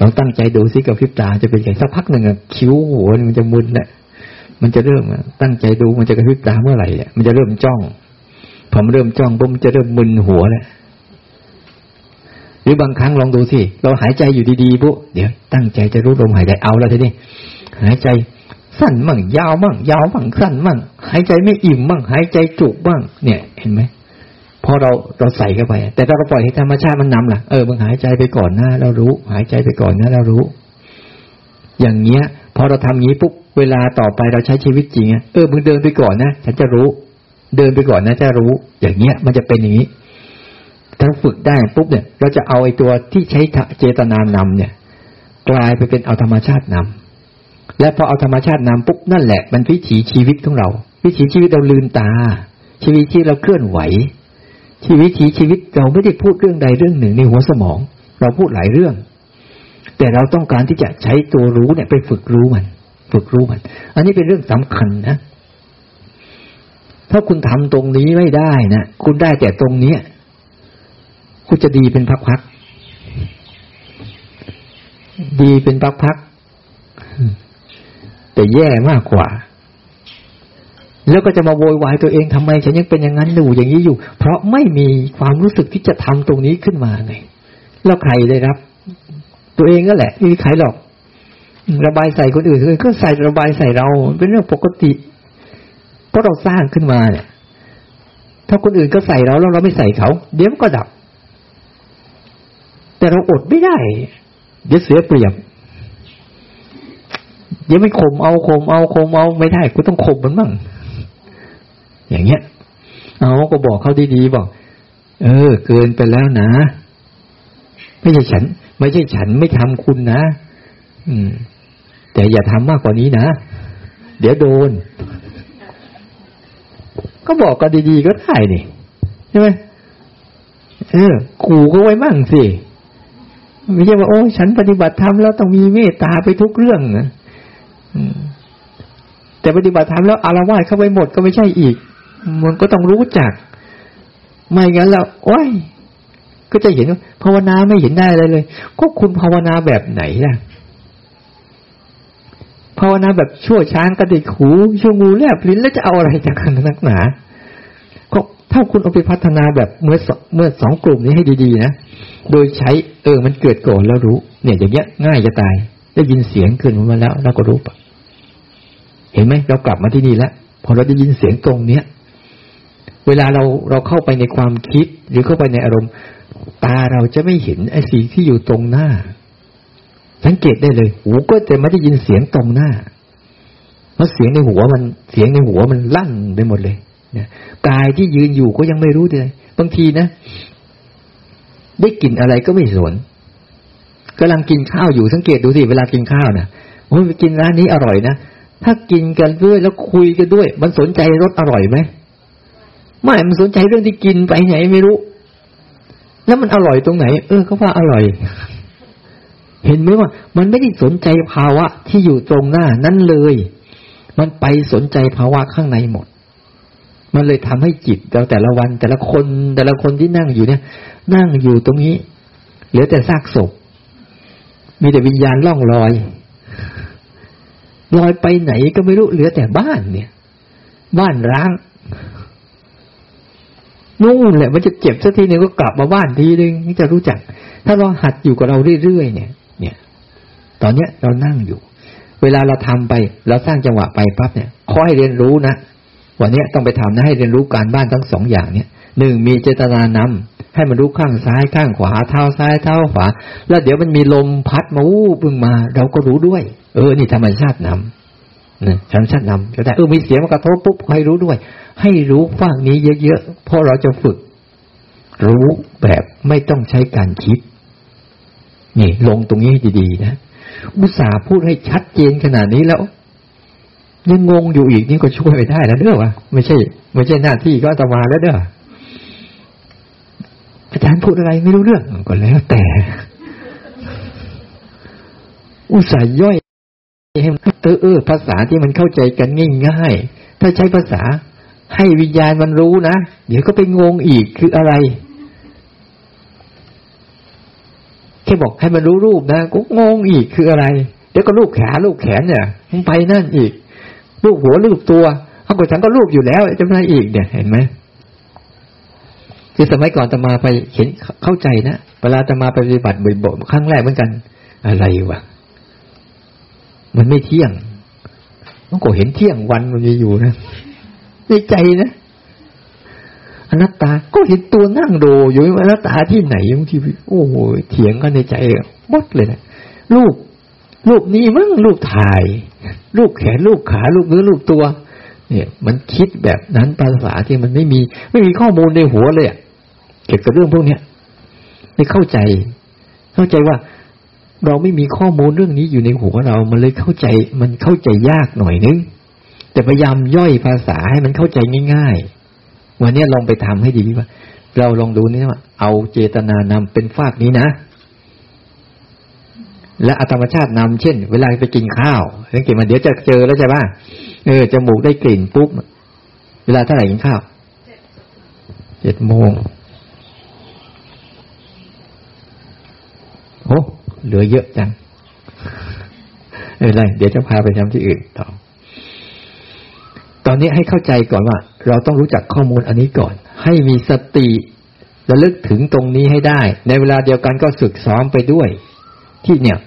ลองตั้งใจดูซิกับพิบตาจะเป็นอย่างสักพักหนึ่งคิ้วหัวมันจะมึนแหละมันจะเริ่มตั้งใจดูมันจะกระพริบตาเมื่อไหร่เนี่ยมันจะเริ่มจ้องพอมันเริ่มจ้องปุ๊บมันจะเริ่มมึนหัวแล้ว หรือบางครั้งลองดูสิเราหายใจอยู่ดีๆปุ๊บเดี๋ยวตั้งใจจะรู้ลมหายใจเอาแล้วทีนี้หายใจสั้นมั่งยาวมั่งยาวมั่งสั้นมั่งหายใจไม่อิ่มมั่งหายใจจุกบ้างเนี่ยเห็นไหมพอเราเราใส่เข้าไป แต่ถ้าเราปล่อยให้ธรรมชาติมันนำล่ะเออมึงหายใจไปก่อนนะเรารู้ หายใจไปก่อนนะเรารู้ อย่างเงี้ย พอเราทำงี้ปุ๊บเวลาต่อไปเราใช้ชีวิตจริงอะเออมึงเดินไปก่อนนะฉันจะรู้ เดินไปก่อนนะจะรู้ อย่างเงี้ยมันจะเป็นอย่างนี้ ถ้าฝึกได้ปุ๊บเนี่ย เราจะเอาไอ้ตัวที่ใช้เจตนานำเนี่ย กลายไปเป็นเอาธรรมชาตินำและพอเอาธรรมชาตินำปุ๊บนั่นแหละ มันวิถีชีวิตของเรา วิถีชีวิตเราลืมตา ชีวิตที่เราเคลื่อนไหว ชีวิตีชีวิตเราไม่ได้พูดเรื่องใดเรื่องหนึ่งในหัวสมอง เราพูดหลายเรื่อง แต่เราต้องการที่จะใช้ตัวรู้เนี่ยไปฝึกรู้มัน ฝึกรู้มัน อันนี้เป็นเรื่องสำคัญนะถ้าคุณทำตรงนี้ไม่ได้นะคุณได้แต่ตรงเนี้ย คุณจะดีเป็นพักๆดีเป็นพักๆแต่แย่มากกว่า แล้วก็จะมาโวยวายตัวเองทำไม ฉันยังเป็นอย่างนั้นอยู่อย่างนี้อยู่ เพราะไม่มีความรู้สึกที่จะทำตรงนี้ขึ้นมาไงแล้วใครได้รับ ตัวเองก็แหละไม่มีใครหรอก ระบายใส่คนอื่นก็ใส่ระบายใส่เรา เป็นเรื่องปกติเพราะเราสร้างขึ้นมาเนี่ยถ้าคนอื่นก็ใส่เราแล้วเราไม่ใส่เขา เดี๋ยวมันก็ดับ แต่เราอดไม่ได้เดี๋ยวเสียเปรียบเดี๋ยวไม่ข่มเอาข่มเอาข่มเอาไม่ได้กูต้องข่มมันบ้างอย่างเงี้ย เอาก็บอกเขาดีๆบอก เออ เกินไปแล้วนะ ไม่ใช่ฉัน ไม่ใช่ฉันไม่ทำคุณนะอืม แต่อย่าทำมากกว่านี้นะ เดี๋ยวโดน ก็บอกกันดีๆก็ได้นี่ใช่ไหมเออขู่ก็ไว้มั่งสิ ไม่ใช่ว่าโอ้ฉันปฏิบัติธรรมแล้วต้องมีเมตตาไปทุกเรื่องนะแต่ปฏิบัติธรรมแล้วอารวาสเข้าไปหมดก็ไม่ใช่อีก มันก็ต้องรู้จัก ไม่งั้นแล้วโอ้ยก็จะเห็นภาวนาไม่เห็นได้อะไรเลย ก็คุณภาวนาแบบไหนล่ะภาวนาแบบชั่วช้างกระดิกหูชั่วงูแลบลิ้นแล้วจะเอาอะไรจากกันนักหนา ถ้าคุณเอาไปพัฒนาแบบเมื่อเมื่อสองกลุ่มนี้ให้ดีๆนะ โดยใช้เออมันเกิดก่อนแล้วรู้ เนี่ย อย่างเงี้ยง่ายจะตาย ได้ยินเสียงขึ้นมาแล้วเราก็รู้ปะเห็นไหมเรากลับมาที่นี่แล้วพอเราได้ยินเสียงตรงเนี้ยเวลาเราเราเข้าไปในความคิดหรือเข้าไปในอารมณ์ ตาเราจะไม่เห็นไอ้สิ่งที่อยู่ตรงหน้า สังเกตได้เลย หูก็จะไม่ได้ยินเสียงตรงหน้า เพราะเสียงในหัวมันเสียงในหัวมันลั่นไปหมดเลยนะ กายที่ยืนอยู่ก็ยังไม่รู้เลยบางทีนะได้กลิ่นอะไรก็ไม่สนกำลังกินข้าวอยู่สังเกตดูสิเวลากินข้าวนะโอ้ยไปกินร้านนี้อร่อยนะถ้ากินกันด้วยแล้วคุยกันด้วย มันสนใจรสอร่อยไหมไม่มันสนใจเรื่องที่กินไปไหนไม่รู้ แล้วมันอร่อยตรงไหน เออก็ว่าอร่อย เห็นไหมว่า มันไม่ได้สนใจภาวะที่อยู่ตรงหน้านั้นเลย มันไปสนใจภาวะข้างในหมด มันเลยทำให้จิตเราแต่ละวันแต่ละคนแต่ละคนที่นั่งอยู่เนี่ย นั่งอยู่ตรงนี้ เหลือแต่ซากศพ มีแต่วิญญาณล่องลอยลอยไปไหนก็ไม่รู้เหลือแต่บ้านเนี่ย บ้านร้างนู่นแหละมันจะเจ็บสักทีนึงก็กลับมาบ้านทีนึงจะรู้จัก ถ้าเราหัดอยู่กับเราเรื่อยๆเนี่ย เนี่ย ตอนเนี้ยเรานั่งอยู่ เวลาเราทำไป เราสร้างจังหวะไปปั๊บเนี่ยขอให้เรียนรู้นะ วันนี้ต้องไปทำนะให้เรียนรู้การบ้านทั้งสองอย่างเนี่ยหนึ่งมีเจตนานำให้มันรู้ข้างซ้ายข้างขวาเท้าซ้ายเท้าขวา แล้วเดี๋ยวมันมีลมพัดมาอู้บึงมา เราก็รู้ด้วย เออ นี่ธรรมชาตินำนะธรรมชาตินำก็ได้เออมีเสียงมากระทบปุ๊บให้รู้ด้วย ให้รู้ฟังนี้เยอะๆเพราะเราจะฝึก รู้แบบไม่ต้องใช้การคิด นี่ ลงตรงนี้ดีๆนะอุตส่าห์พูดให้ชัดเจนขนาดนี้แล้ว ยังงงอยู่อีกนี่ก็ช่วยไม่ได้แล้วเด้อวะไม่ใช่ ไม่ใช่หน้าที่ก็ตมาแล้วเด้ออาจารย์พูดอะไรไม่รู้เรื่องก็แล้วแต่ อุตส่าห์ย่อยให้เออเออ ภาษาที่มันเข้าใจกันง่ายๆถ้าใช้ภาษาให้วิญญาณมันรู้นะ เดี๋ยวก็ไปงงอีกคืออะไรแค่บอกให้มันรู้รูปนะก็งงอีกคืออะไร เดี๋ยวก็รูปขารูปแขนเนี่ยมันไปนั่นอีก รูปหัวรูปตัวเขาก็ฉันก็รูปอยู่แล้วจะไม่อีกเนี่ยเห็นไหมคือสมัยก่อนตมาไปเห็นเข้าใจนะเวลาตมาไปปฏิบัติบ่อยๆครั้งแรกเหมือนกัน อะไรวะมันไม่เที่ยงมันก็เห็นเที่ยงวันมันมีอยู่นะในใจนะอนัตตาก็เห็นตัวนั่งโดอยู่อนัตตาที่ไหนบางทีโอ้โหเถียงกันในใจหมดเลยนะรูป รูปนี้มั้งรูปถ่ายรูปแขนรูปขารูปเนื้อรูปตัว เนี่ย มันคิดแบบนั้นภาษาที่มันไม่มี ไม่มีข้อมูลในหัวเลยเกี่ยวกับเรื่องพวกเนี้ยไม่เข้าใจ เข้าใจว่าเราไม่มีข้อมูลเรื่องนี้อยู่ในหัวเรา มันเลยเข้าใจ มันเข้าใจยากหน่อยนึง แต่พยายามย่อยภาษาให้มันเข้าใจง่าย ๆ วันนี้ลองไปทำให้ดีว่า เราลองดูนี่ว่า เอาเจตนานำเป็นฝากนี้นะ และอธรรมชาตินำเช่น เวลาไปกินข้าวสังเกตมาเดี๋ยวจะเจอแล้วใช่ป่ะเออจมูกได้กลิ่นปุ๊บเวลาเท่าไหร่กินข้าวเจ็ดโมงโอ้เหลือเยอะจังไม่เป็นไรเดี๋ยวจะพาไปทำที่อื่นต่อ ตอนนี้ให้เข้าใจก่อนว่า เราต้องรู้จักข้อมูลอันนี้ก่อน ให้มีสติระลึกถึงตรงนี้ให้ได้ ในเวลาเดียวกันก็ฝึกซ้อมไปด้วย ที่เนี่ย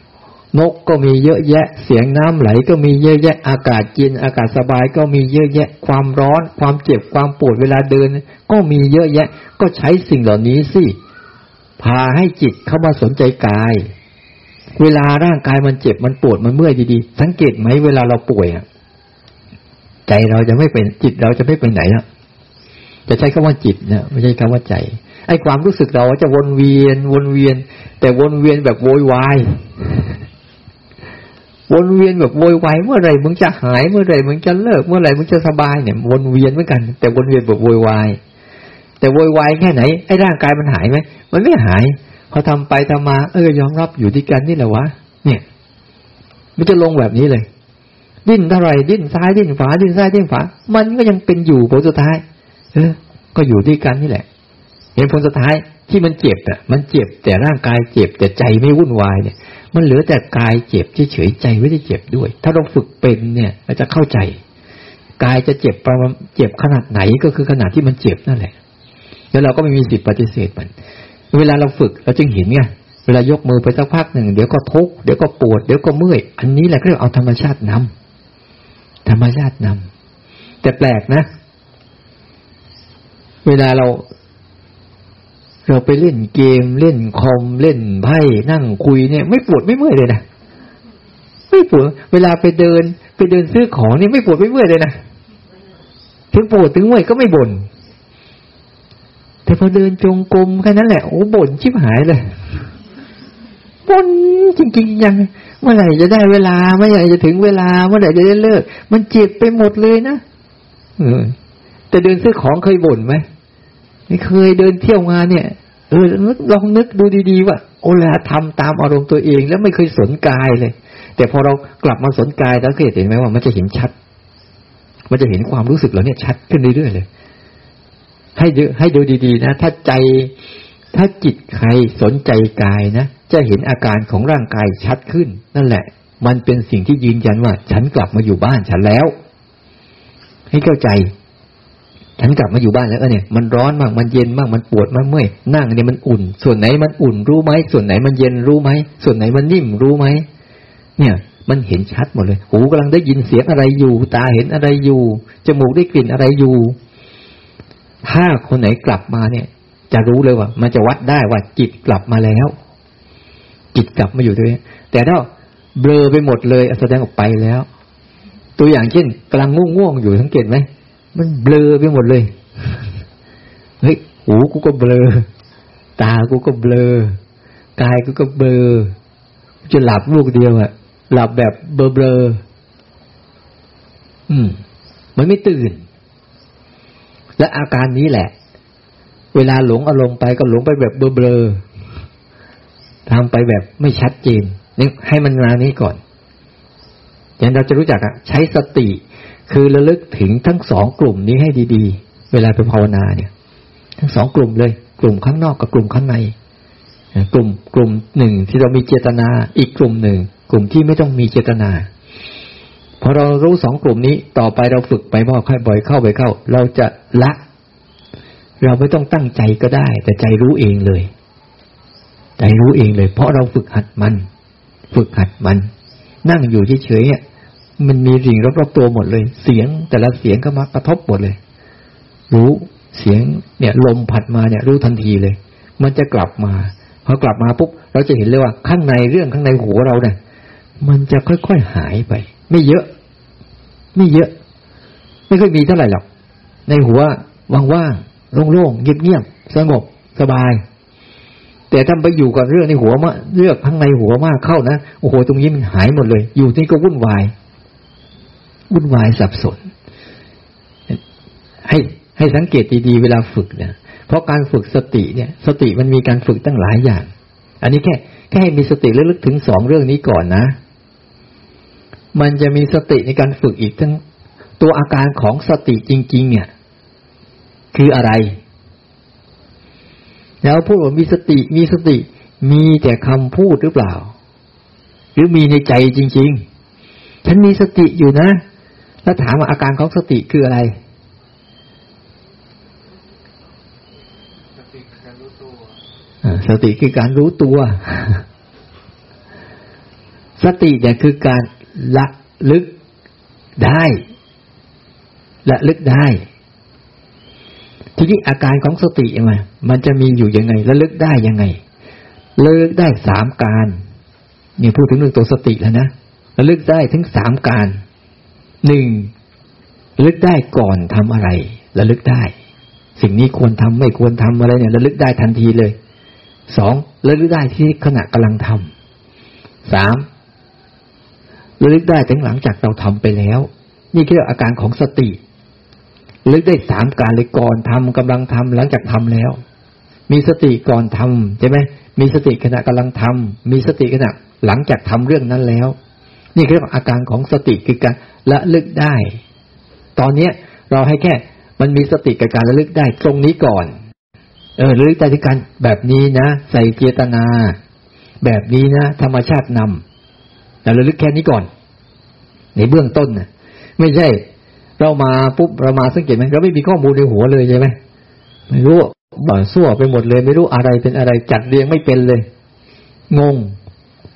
นกก็มีเยอะแยะ เสียงน้ำไหลก็มีเยอะแยะ อากาศเย็นอากาศสบายก็มีเยอะแยะ ความร้อน ความเจ็บความปวดเวลาเดิน ก็มีเยอะแยะ ก็ใช้สิ่งเหล่านี้สิพาให้จิตเข้ามาสนใจกาย เวลาร่างกายมันเจ็บมันปวดมันเมื่อยดีๆสังเกตไหมเวลาเราป่วยอะใจเราจะไม่เป็นจิตเราจะไม่ไปไหนอะจะใช้คำว่าจิตนะไม่ใช่คำว่าใจ ไอ้ความรู้สึกเราจะวนเวียน วนเวียน แต่วนเวียนแบบโวยวาย วนเวียนแบบโวยวายเมื่อไรมึงจะหายเมื่อไรมึงจะเลิกเมื่อไรมึงจะสบายเนี่ยวนเวียนเหมือนกัน แต่วนเวียนแบบโวยวายแต่โวยวายแค่ไหนไอ้ร่างกายมันหายไหมมันไม่หาย พอทำไปทำมา เออยอมรับอยู่ที่กันนี่แหละวะเนี่ย มันจะลงแบบนี้เลย ดิ้นเท่าไรดิ้นซ้ายดิ้นขวาดิ้นซ้ายดิ้นขวามันก็ยังเป็นอยู่ผลสุดท้าย เออ ก็อยู่ด้วยกันนี่แหละ เห็นผลสุดท้ายที่มันเจ็บอะ มันเจ็บแต่ร่างกายเจ็บแต่ใจไม่วุ่นวายเนี่ย มันเหลือแต่กายเจ็บเฉยใจไม่ได้เจ็บด้วย ถ้าเราฝึกเป็นเนี่ยเราจะเข้าใจ กายจะเจ็บประมาณเจ็บขนาดไหนก็คือขนาดที่มันเจ็บนั่นแหละ แล้วเราก็ไม่มีสิทธิ์ปฏิเสธมัน เวลาเราฝึกเราจึงเห็นไงเวลายกมือไปสักพักหนึ่งเดี๋ยวก็ทุกเดี๋ยวก็ปวดเดี๋ยวก็เมื่อย อันนี้แหละเรียกเอาธรรมชาตินำธรรมชาตินำแต่แปลกนะ เวลาเรา เราไปเล่นเกมเล่นคอมเล่นไพ่นั่งคุยเนี่ย ไม่ปวดไม่เมื่อยเลยนะไม่ปวดเวลาไปเดิน ไปเดินซื้อของเนี่ยไม่ปวดไม่เมื่อยเลยนะถึงปวดถึงเมื่อยก็ไม่บน่นแต่พอเดินจงกรมแค่นั้นแหละโอ้บ่นชิบหายเลยบ่นจริงๆยังเมื่อไหร่จะได้เวลาเมื่อไหร่จะถึงเวลาเมื่อไหร่จะได้เลิก มันเจ็บไปหมดเลยนะเออแต่เดินซื้อของเคยบ่นไหม ไม่เคยเดินเที่ยวงานเนี่ย เออลองนึกดูดีๆว่าโอ้ละทำตามอารมณ์ตัวเองแล้วไม่เคยสนกายเลย แต่พอเรากลับมาสนกายแล้วเคยเห็นไหมว่ามันจะเห็นชัด มันจะเห็นความรู้สึกเราเนี่ยชัดขึ้นเรื่อยๆเลย ให้ดูให้ดูดีๆนะ ถ้าใจถ้าจิตใครสนใจกายนะจะเห็นอาการของร่างกายชัดขึ้น นั่นแหละ มันเป็นสิ่งที่ยืนยันว่า ฉันกลับมาอยู่บ้านฉันแล้ว ให้เข้าใจ ฉันกลับมาอยู่บ้านแล้วเนี่ยมันร้อนมากมันเย็นมากมันปวดมากเมื่อยนั่งเนี่ยมันอุ่น ส่วนไหนมันอุ่นรู้ไหมส่วนไหนมันเย็นรู้ไหมส่วนไหนมันนิ่มรู้ไหมเนี่ยมันเห็นชัดหมดเลย หูกำลังได้ยินเสียงอะไรอยู่ ตาเห็นอะไรอยู่ จมูกได้กลิ่นอะไรอยู่ ถ้าคนไหนกลับมาเนี่ย จะรู้เลยว่า มันจะวัดได้ว่าจิตกลับมาแล้ว จิตกลับมาอยู่ด้วย แต่ถ้าเบลอไปหมดเลยแสดงออกไปแล้ว ตัวอย่างเช่นกำลังง่วงง่วงอยู่สังเกตไหม มันเบลอไปหมดเลย เฮ้ย หูกูก็เบลอ ตากูก็เบลอ กายกูก็เบลอ จะหลับลูกเดียวอะหลับแบบเบลอเบลอ อืม มันไม่ตื่น และอาการนี้แหละ เวลาหลงอารมณ์ไปก็หลงไปแบบเบลอๆทำไปแบบไม่ชัดเจนนี่ให้มันมานี้ก่อนอย่างเราจะรู้จักอะใช้สติ คือระลึกถึงทั้งสองกลุ่มนี้ให้ดี ๆ เวลาไปภาวนาเนี่ย ทั้งสองกลุ่มเลย กลุ่มข้างนอกกับกลุ่มข้างใน กลุ่มกลุ่มหนึ่งที่เรามีเจตนา อีกกลุ่มหนึ่ง กลุ่มที่ไม่ต้องมีเจตนาพอเรารู้สองกลุ่มนี้ต่อไปเราฝึกไปบ่อยบ่อยเข้าไปเข้า เราจะละ เราไม่ต้องตั้งใจก็ได้ แต่ใจรู้เองเลย ใจรู้เองเลย เพราะเราฝึกหัดมัน ฝึกหัดมัน นั่งอยู่เฉยๆเนี่ย มันมีสิ่งรอบๆตัวหมดเลย เสียงแต่ละเสียงก็มากระทบหมดเลย รู้เสียงเนี่ย ลมผัดมาเนี่ย รู้ทันทีเลย มันจะกลับมาพอกลับมาปุ๊บเราจะเห็นเลยว่าข้างในเรื่องข้างในหัวเราเนี่ยมันจะค่อยๆหายไป ไม่เยอะ ไม่เยอะ ไม่ค่อยมีเท่าไหร่หรอกในหัวว่างๆโล่งๆเงียบๆสงบสบาย แต่ถ้าไปอยู่กับเรื่องในหัวมาเลือกข้างในหัวมากเข้านะโอ้โหตรงนี้มันหายหมดเลย อยู่ที่ก็วุ่นวาย วุ่นวายสับสน ให้ให้สังเกตดีๆเวลาฝึกเนี่ยเพราะการฝึกสติเนี่ย สติมันมีการฝึกตั้งหลายอย่าง อันนี้แค่แค่ให้มีสติระลึกถึงสองเรื่องนี้ก่อนนะ มันจะมีสติในการฝึกอีกทั้งตัวอาการของสติจริง ๆ เนี่ย คืออะไร แล้วพูดว่ามีสติมีสติมีแต่คำพูดหรือเปล่า หรือมีในใจจริง ๆ ฉันมีสติอยู่นะ แล้วถามว่าอาการของสติคืออะไรสติคือการรู้ตัวสติคือการรู้ตัว สติเนี่ยคือการละลึกได้ละลึกได้ ทีนี้อาการของสติมันมันจะมีอยู่ยังไงระลึกได้ยังไงระลึกได้สามการนี่พูดถึงเรื่องตัวสติแล้วนะระลึกได้ถึงสามการ หนึ่งระลึกได้ก่อนทำอะไรระลึกได้ สิ่งนี้ควรทำไม่ควรทำอะไรเนี่ยระลึกได้ทันทีเลยสองระลึกได้ที่ขณะกำลังทำสามระลึกได้ถึงหลังจากเราทำไปแล้ว นี่คืออาการของสติลึกได้สามการเลยก่อนทำกำลังทำหลังจากทำแล้ว มีสติก่อนทำใช่ไหมมีสติขณะกำลังทำมีสติขณะหลังจากทำเรื่องนั้นแล้ว นี่คืออาการของสติคือการละลึกได้ ตอนเนี้ยเราให้แค่มันมีสติกับการระลึกได้ตรงนี้ก่อน เออระลึกได้ที่การแบบนี้นะ ใส่เจตนา แบบนี้นะ ธรรมชาตินำแต่ระลึกแค่นี้ก่อน ในเบื้องต้นนะไม่ใช่ เรามาปุ๊บเรามาสังเกตไหมเราไม่มีข้อมูลในหัวเลยใช่ไหมไม่รู้บ่าสั่วไปหมดเลย ไม่รู้อะไรเป็นอะไรจัดเรียงไม่เป็นเลย งง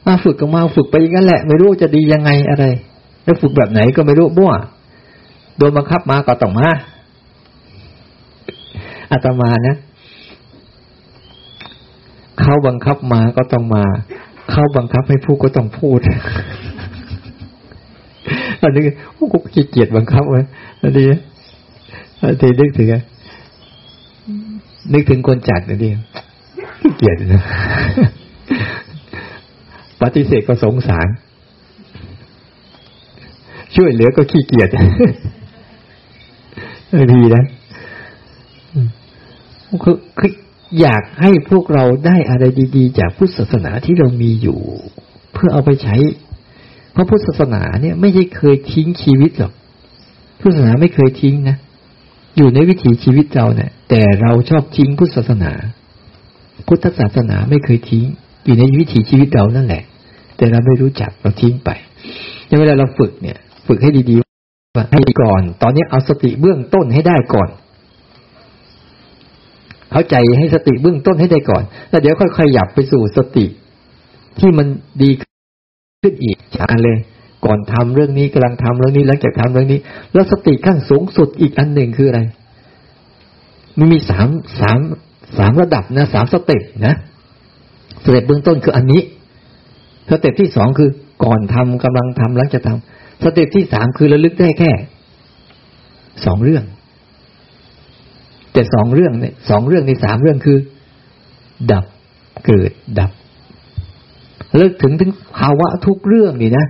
มาฝึกก็มาฝึกไปอย่างนั้นแหละ ไม่รู้จะดียังไงอะไร แล้วฝึกแบบไหนก็ไม่รู้บ้วโดนบังคับมาก็ต้องมาอาตมานะเขาบังคับมาก็ต้องมา เขาบังคับให้พูดก็ต้องพูดอันนี้โอ้กูขี้เกียจบังคับไว้อันนี้อันนี้นึกถึงนึกถึงคนจัดนะดิขี้เกียจนะ ปฏิเสธก็สงสาร ช่วยเหลือก็ขี้เกียจดีนะคือคืออยากให้พวกเราได้อะไรดี ๆ จากพุทธศาสนาที่เรามีอยู่ เพื่อเอาไปใช้ เพราะพุทธศาสนาเนี่ย ไม่ใช่เคยทิ้งชีวิตหรอกพุทธศาสนาไม่เคยทิ้งนะอยู่ในวิถีชีวิตเราเนี่ยแต่เราชอบทิ้งพุทธศาสนา พุทธศาสนาไม่เคยทิ้ง อยู่ในวิถีชีวิตเรานั่นแหละ แต่เราไม่รู้จักเราทิ้งไปในเวลาเราฝึกเนี่ย ฝึกให้ดีๆให้ก่อน ตอนนี้เอาสติเบื้องต้นให้ได้ก่อน เข้าใจให้สติเบื้องต้นให้ได้ก่อน แล้วเดี๋ยวค่อยๆขยับไปสู่สติ ที่มันดีขึ้นอีกชาเลย ก่อนทำเรื่องนี้กำลังทำเรื่องนี้หลังจากทำเรื่องนี้ แล้วสติขั้นสูงสุดอีกอันหนึ่งคืออะไรมันมีสามสามสามระดับนะสาม step นะ step เบื้องต้นคืออันนี้ step ที่สองคือก่อนทำกำลังทำหลังจากทำ step ที่สามคือระลึกได้แค่สองเรื่อง แต่สองเรื่องเนี่ยสองเรื่องในสามเรื่องคือ ดับเกิดดับเลิกถึงถึงภาวะทุกเรื่องนี่นะ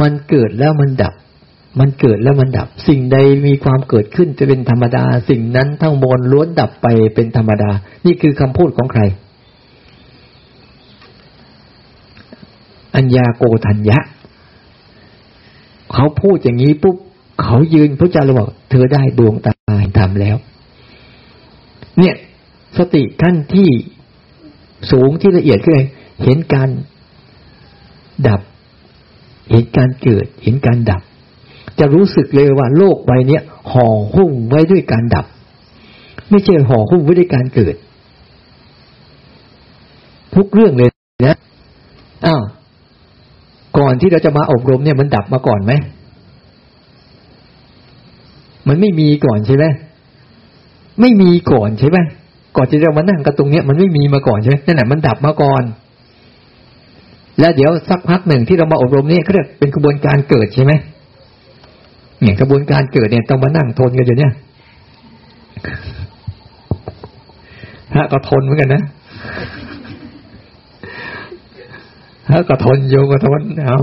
มันเกิดแล้วมันดับ มันเกิดแล้วมันดับ สิ่งใดมีความเกิดขึ้นจะเป็นธรรมดา สิ่งนั้นทั้งมวลล้วนดับไปเป็นธรรมดา นี่คือคำพูดของใคร อัญญาโกธัญญะเขาพูดอย่างนี้ปุ๊บเขายืนพระเจ้าเลยบอกเธอได้ดวงตาเห็นธรรมแล้ว เนี่ยสติขั้นที่สูงที่ละเอียดขึ้นเห็นการดับ เห็นการเกิด เห็นการดับ จะรู้สึกเลยว่าโลกใบนี้ห่อหุ้มไว้ด้วยการดับ ไม่ใช่ห่อหุ้มไว้ด้วยการเกิด ทุกเรื่องเลยนะอ้าวก่ อนที่เราจะมาอบรมเนี่ยมันดับมาก่อนไหม มันไม่มีก่อนใช่ไหมไม่มีก่อนใช่ไหมก่อนจะเรียกมานั่งกันตรงเนี้ยมันไม่มีมาก่อนใช่ไหมนั่นแหละมันดับมาก่อน แล้วเดี๋ยวสักพักหนึ่งที่เรามาอบรมเนี่ยเขาเรียกเป็นกระบวนการเกิดใช่ไหมเนี่ยกระบวนการเกิดเนี่ยต้องมานั่งทนกันอยู่เนี่ยพระก็ทนเหมือนกันนะ พระก็ทนโยก็ทนเอา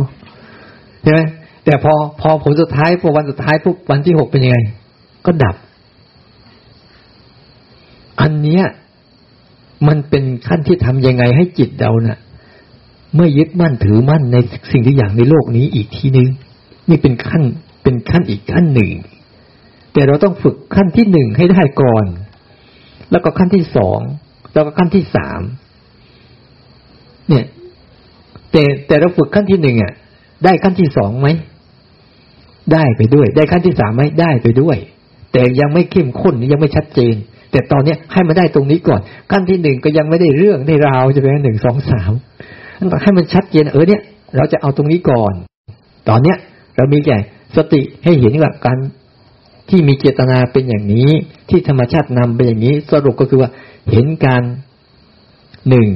ใช่ไหมแต่พอพอผลสุดท้ายพอวันสุดท้ายปุ๊บวันที่หกเป็นยังไง ก็ดับ อันเนี้ยมันเป็นขั้นที่ทำยังไงให้จิตเราเนะ่ะไม่ยึดมั่นถือมั่นในสิ่งที่อย่างในโลกนี้อีกทีนึง นี่เป็นขั้นเป็นขั้นอีกขั้นหนึ่ง แต่เราต้องฝึกขั้นที่หนึ่งให้ได้ก่อน แล้วก็ขั้นที่สองแล้วก็ขั้นที่สามเนี่ย แต่แต่เราฝึกขั้นที่หนึ่งอะ ได้ขั้นที่สองไหมได้ไปด้วย ได้ขั้นที่สามไหมได้ไปด้วย แต่ยังไม่เข้มข้นยังไม่ชัดเจน แต่ตอนเนี้ยให้มันได้ตรงนี้ก่อน ขั้นที่หนึ่งก็ยังไม่ได้เรื่องได้ราวจะเป็นหนึ่งสองสามให้มันชัดเจนเออเนี่ยเราจะเอาตรงนี้ก่อน ตอนเนี้ย เรามีแก่สติให้เห็นว่าการที่มีเจตนาเป็นอย่างนี้ ที่ธรรมชาตินำเป็นอย่างนี้ สรุปก็คือว่าเห็นการหนึ่ง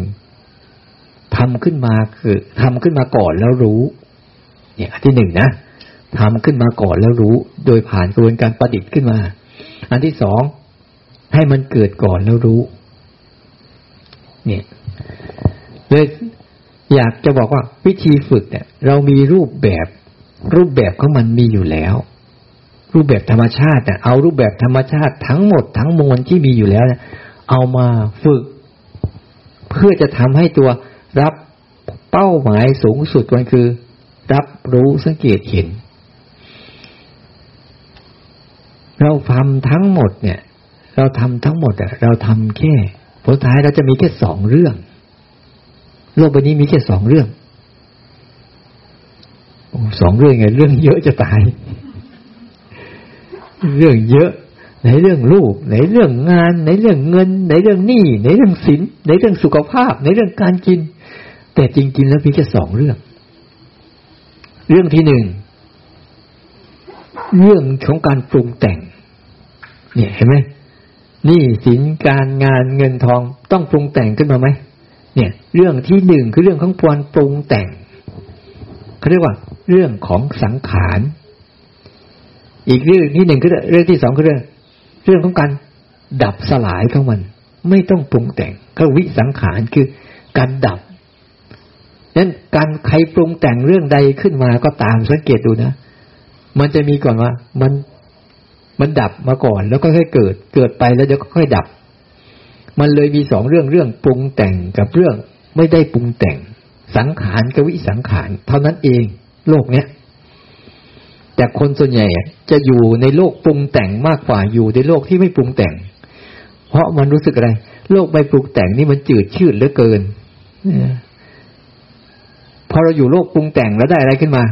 ทำขึ้นมาคือทำขึ้นมาก่อนแล้วรู้ เนี่ยอันที่หนึ่งนะทำขึ้นมาก่อนแล้วรู้ โดยผ่านกระบวนการประดิษฐ์ขึ้นมา อันที่สองให้มันเกิดก่อนแล้วรู้ เนี่ยเลยอยากจะบอกว่าวิธีฝึกเนี่ย เรามีรูปแบบ รูปแบบของมันมีอยู่แล้ว รูปแบบธรรมชาติเนี่ยเอารูปแบบธรรมชาติทั้งหมดทั้งมวลที่มีอยู่แล้วเนี่ยเอามาฝึก เพื่อจะทำให้ตัว รับเป้าหมายสูงสุดมันคือ รับรู้สังเกตเห็น เราทำทั้งหมดเนี่ย เราทำทั้งหมดอะเราทำแค่ผลท้ายเราจะมีแค่สองเรื่อง โลกใบนี้มีแค่สองเรื่องสองเรื่องไง เรื่องเยอะจะตาย เรื่องเยอะในเรื่องลูกในเรื่องงานในเรื่องเงินในเรื่องหนี้ในเรื่องสินในเรื่องสุขภาพในเรื่องการกิน แต่จริง ๆ แล้วเพียงแค่สองเรื่อง เรื่องที่หนึ่งเรื่องของการปรุงแต่ง เนี่ยเห็นไหมนี่สินการงานเงินทองต้องปรุงแต่งขึ้นมาไหมเนี่ย เรื่องที่หนึ่งคือเรื่องของการปรุงแต่งเขาเรียกว่า เรื่องของสังขารอีกเรื่องที่หนึ่งคือเรื่องที่สองคือเรื่อง เรื่องของการดับสลายของมัน ไม่ต้องปรุงแต่งก็วิสังขารคือการดับ นั้นการใครปรุงแต่งเรื่องใดขึ้นมาก็ตามสังเกตดูนะ มันจะมีก่อนว่า มันมันดับมาก่อน แล้วก็ค่อยเกิด เกิดไปแล้วเดี๋ยวก็ค่อยดับ มันเลยมีสองเรื่องเรื่องปรุงแต่งกับเรื่องไม่ได้ปรุงแต่ง สังขารกับวิสังขาร เท่านั้นเองโลกเนี้ยแต่คนส่วนใหญ่จะอยู่ในโลกปรุงแต่งมากกว่าอยู่ในโลกที่ไม่ปรุงแต่ง เพราะมันรู้สึกอะไร โลกไม่ปรุงแต่งนี่มันจืดชืดเหลือเกิน พอเราอยู่โลกปรุงแต่งแล้วได้อะไรขึ้นมา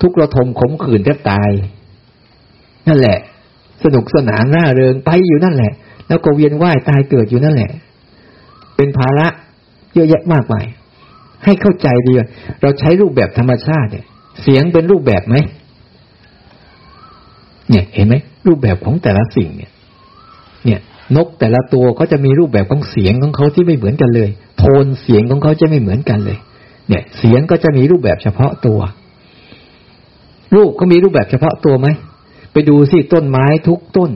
ทุกระทมขมขื่นแทบตาย นั่นแหละ สนุกสนานน่าเริงไปอยู่นั่นแหละ แล้วก็เวียนว่ายตายเกิดอยู่นั่นแหละ เป็นภาระเยอะแยะมากมายให้เข้าใจดีว่าเราใช้รูปแบบธรรมชาติเนี่ย เสียงเป็นรูปแบบไหมเนี่ย เห็นไหมรูปแบบของแต่ละสิ่งเนี่ย เนี่ย นกแต่ละตัวก็จะมีรูปแบบของเสียงของเขาที่ไม่เหมือนกันเลย โทนเสียงของเขาจะไม่เหมือนกันเลย เนี่ย เสียงก็จะมีรูปแบบเฉพาะตัว รูปเขามีรูปแบบเฉพาะตัวไหม ไปดูสิต้นไม้ทุกต้น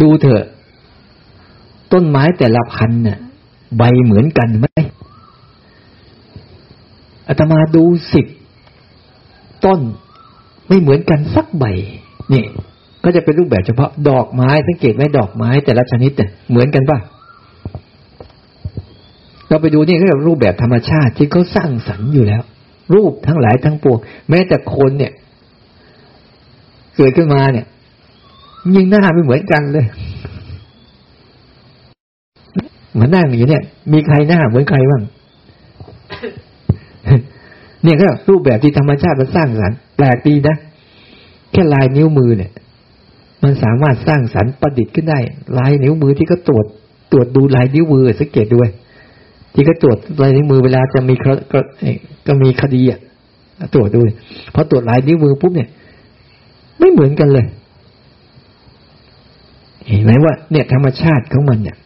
ดูเถอะ ต้นไม้แต่ละพันเนี่ยใบเหมือนกันไหมอาตมาดูสิบต้นไม่เหมือนกันสักใบนี่ก็จะเป็นรูปแบบเฉพาะดอกไม้สังเกตไหมดอกไม้แต่ละชนิดเนี่ยเหมือนกันปะ เราไปดูนี่ก็รูปแบบธรรมชาติที่เขาสร้างสรรค์อยู่แล้ว รูปทั้งหลายทั้งปวงแม้แต่คนเนี่ย เกิดขึ้นมาเนี่ย ยิ่งหน้าไม่เหมือนกันเลยมานั่งอยู่เนี่ย มีใครหน้าเหมือนใครบ้างเนี่ยก็รูปแบบที่ธรรมชาติมันสร้างสรรค์แปลกดีนะแค่ลายนิ้วมือเนี่ย มันสามารถสร้างสรรค์ประดิษฐ์ขึ้นได้ ลายนิ้วมือที่ก็ตรวจตรวจดูลายนิ้วมือสังเกตด้วย ที่ก็ตรวจลายนิ้วมือเวลาจะมีก็ก็มีคดีอะตรวจดูพอตรวจลายนิ้วมือปุ๊บเนี่ย ไม่เหมือนกันเลย เห็นไหมว่า เนี่ยธรรมชาติของมันเนี่ย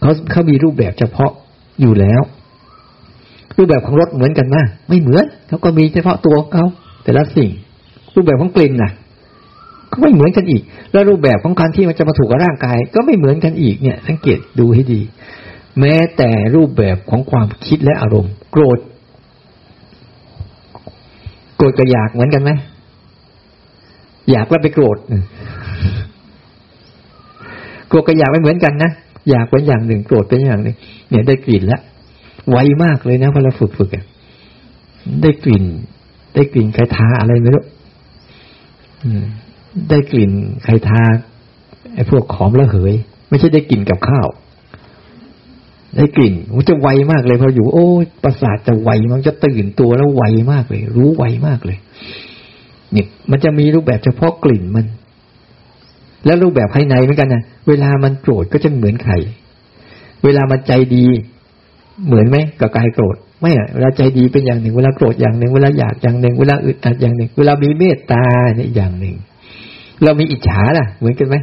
เขาเขามีรูปแบบเฉพาะอยู่แล้ว รูปแบบของรถเหมือนกันไหมไม่เหมือนเขาก็มีเฉพาะตัวเขาแต่ละสิ่ง รูปแบบของกลิ่นน่ะก็ไม่เหมือนกันอีก แล้วรูปแบบของการที่มันจะมาถูกกับร่างกาย ก็ไม่เหมือนกันอีกเนี่ย สังเกตดูให้ดี แม้แต่รูปแบบของความคิดและอารมณ์ โกรธ โกรธกับอยากเหมือนกันไหมอยากแล้วไปโกรธโกรธกับอยากไม่เหมือนกันนะอยากเป็นอย่างหนึ่งโกรธเป็นอย่างหนึ่งเนี่ยได้กลิ่นแล้วไวมากเลยนะพอเราฝึกฝึกได้กลิ่น ได้กลิ่นใครทาอะไรไม่รู้ได้กลิ่นใครทาไอ้พวกขอมละเหย ไม่ใช่ได้กลิ่นกับข้าว ได้กลิ่นมันจะไวมากเลยพออยู่ โอ้ประสาทจะไวมันจะตื่นตัวแล้วไวมากเลย รู้ไวมากเลยเนี่ยมันจะมีรูปแบบเฉพาะกลิ่นมัน แล้วรูปแบบภายในเหมือนกันนะเวลามันโกรธก็จะเหมือนใครเวลามันใจดี เหมือนไหมกับกายโกรธไม่อะเวลาใจดีเป็นอย่างหนึ่ง เวลาโกรธอย่างหนึ่ง เวลาอยากอย่างหนึ่ง เวลาอึดอัดอย่างหนึ่ง เวลามีเมตตาเนี่ยอย่างหนึ่ง เรามีอิจฉาล่ะ เหมือนกันไหม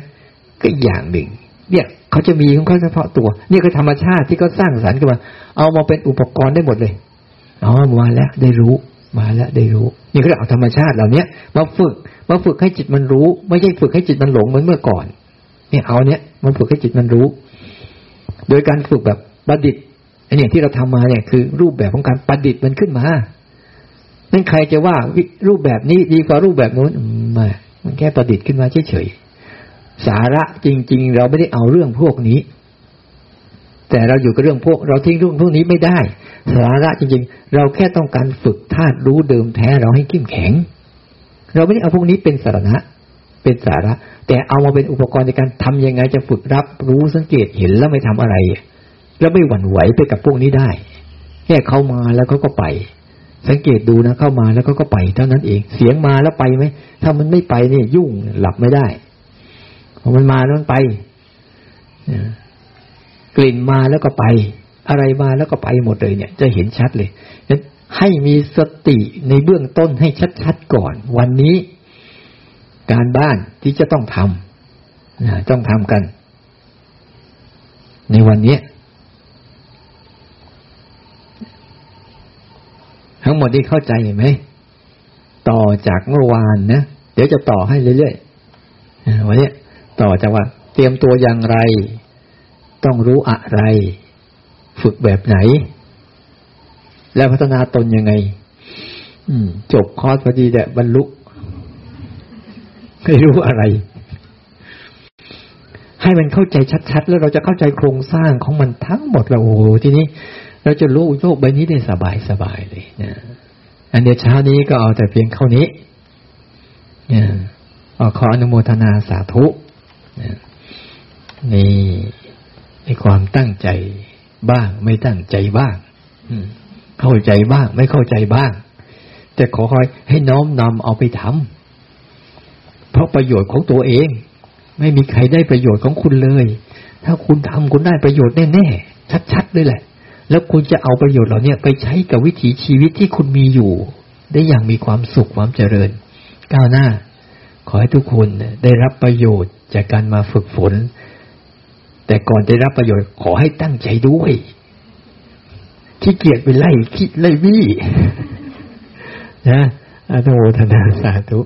ก็อย่างหนึ่ง เนี่ยเขาจะมีของเขาเฉพาะตัว นี่คือธรรมชาติที่เขาสร้างสรรค์ขึ้นมา เอามาเป็นอุปกรณ์ได้หมดเลยอ๋อมาแล้วได้รู้มาแล้วได้รู้ นี่เขาเอาธรรมชาติเหล่านี้มาฝึกมาฝึกให้จิตมันรู้ ไม่ใช่ฝึกให้จิตมันหลงเหมือนเมื่อก่อน เนี่ยเอาเนี้ยมันฝึกให้จิตมันรู้ โดยการฝึกแบบประดิษฐ์ไอ้เนี่ยที่เราทำมาเนี่ยคือรูปแบบของการประดิษฐ์มันขึ้นมานั่นใครจะว่ารูปแบบนี้ดีกว่ารูปแบบนู้นไม่มันแค่ประดิษฐ์ขึ้นมาเฉยๆ สาระจริง ๆ เราไม่ได้เอาเรื่องพวกนี้ แต่เราอยู่กับเรื่องพวก เราทิ้งเรื่องพวกนี้ไม่ได้ สาระจริง ๆ เราแค่ต้องการฝึกธาตุรู้เดิมแท้เราให้เข้มแข็ง เราไม่ได้เอาพวกนี้เป็นสาระเป็นสาระ แต่เอามาเป็นอุปกรณ์ในการทำยังไงจะฝึกรับรู้สังเกตเห็นแล้วไม่ทำอะไร แล้วไม่หวั่นไหวไปกับพวกนี้ได้แค่เขามาแล้วเขาก็ไป สังเกตดูนะเข้ามาแล้วก็ก็ไปเท่านั้นเอง เสียงมาแล้วไปไหมถ้ามันไม่ไปเนี่ยยุ่งหลับไม่ได้ พอมันมาแล้วมันไปกลิ่นมาแล้วก็ไป อะไรมาแล้วก็ไปหมดเลยเนี่ย จะเห็นชัดเลยให้มีสติในเบื้องต้นให้ชัดๆก่อน วันนี้ การบ้านที่จะต้องทำต้องทำกัน ในวันนี้ทั้งหมดที่เข้าใจไหม ต่อจากเมื่อวานนะ เดี๋ยวจะต่อให้เรื่อยๆวันนี้ ต่อจากว่า เตรียมตัวอย่างไร ต้องรู้อะไร ฝึกแบบไหน แล้วพัฒนาตนยังไง อืม จบคอร์สพอดีแต่บรรลุไม่รู้อะไร ให้มันเข้าใจชัดๆ แล้วเราจะเข้าใจโครงสร้างของมันทั้งหมดเราโอ้โหทีนี้ เราจะรู้โลกใบนี้ได้สบายสบายเลยนะอันเดียวเช้านี้ก็เอาแต่เพียงเท่านี้เนี่ยขออนุโมทนาสาธุ นี่ในความตั้งใจบ้าง ไม่ตั้งใจบ้างเข้าใจบ้าง ไม่เข้าใจบ้าง แต่ขอคอยให้น้อมนำเอาไปทำเพราะประโยชน์ของตัวเอง ไม่มีใครได้ประโยชน์ของคุณเลย ถ้าคุณทำคุณได้ประโยชน์แน่ๆชัดๆเลยแหละ แล้วคุณจะเอาประโยชน์เหล่านี้ไปใช้กับวิถีชีวิตที่คุณมีอยู่ ได้อย่างมีความสุขความเจริญ ก้าวหน้า ขอให้ทุกคนได้รับประโยชน์ จากการมาฝึกฝน แต่ก่อนจะรับประโยชน์ขอให้ตั้งใจด้วยขี้เกียจไปไล่คิดไล่วี่นะอาตโมทนาสาธุ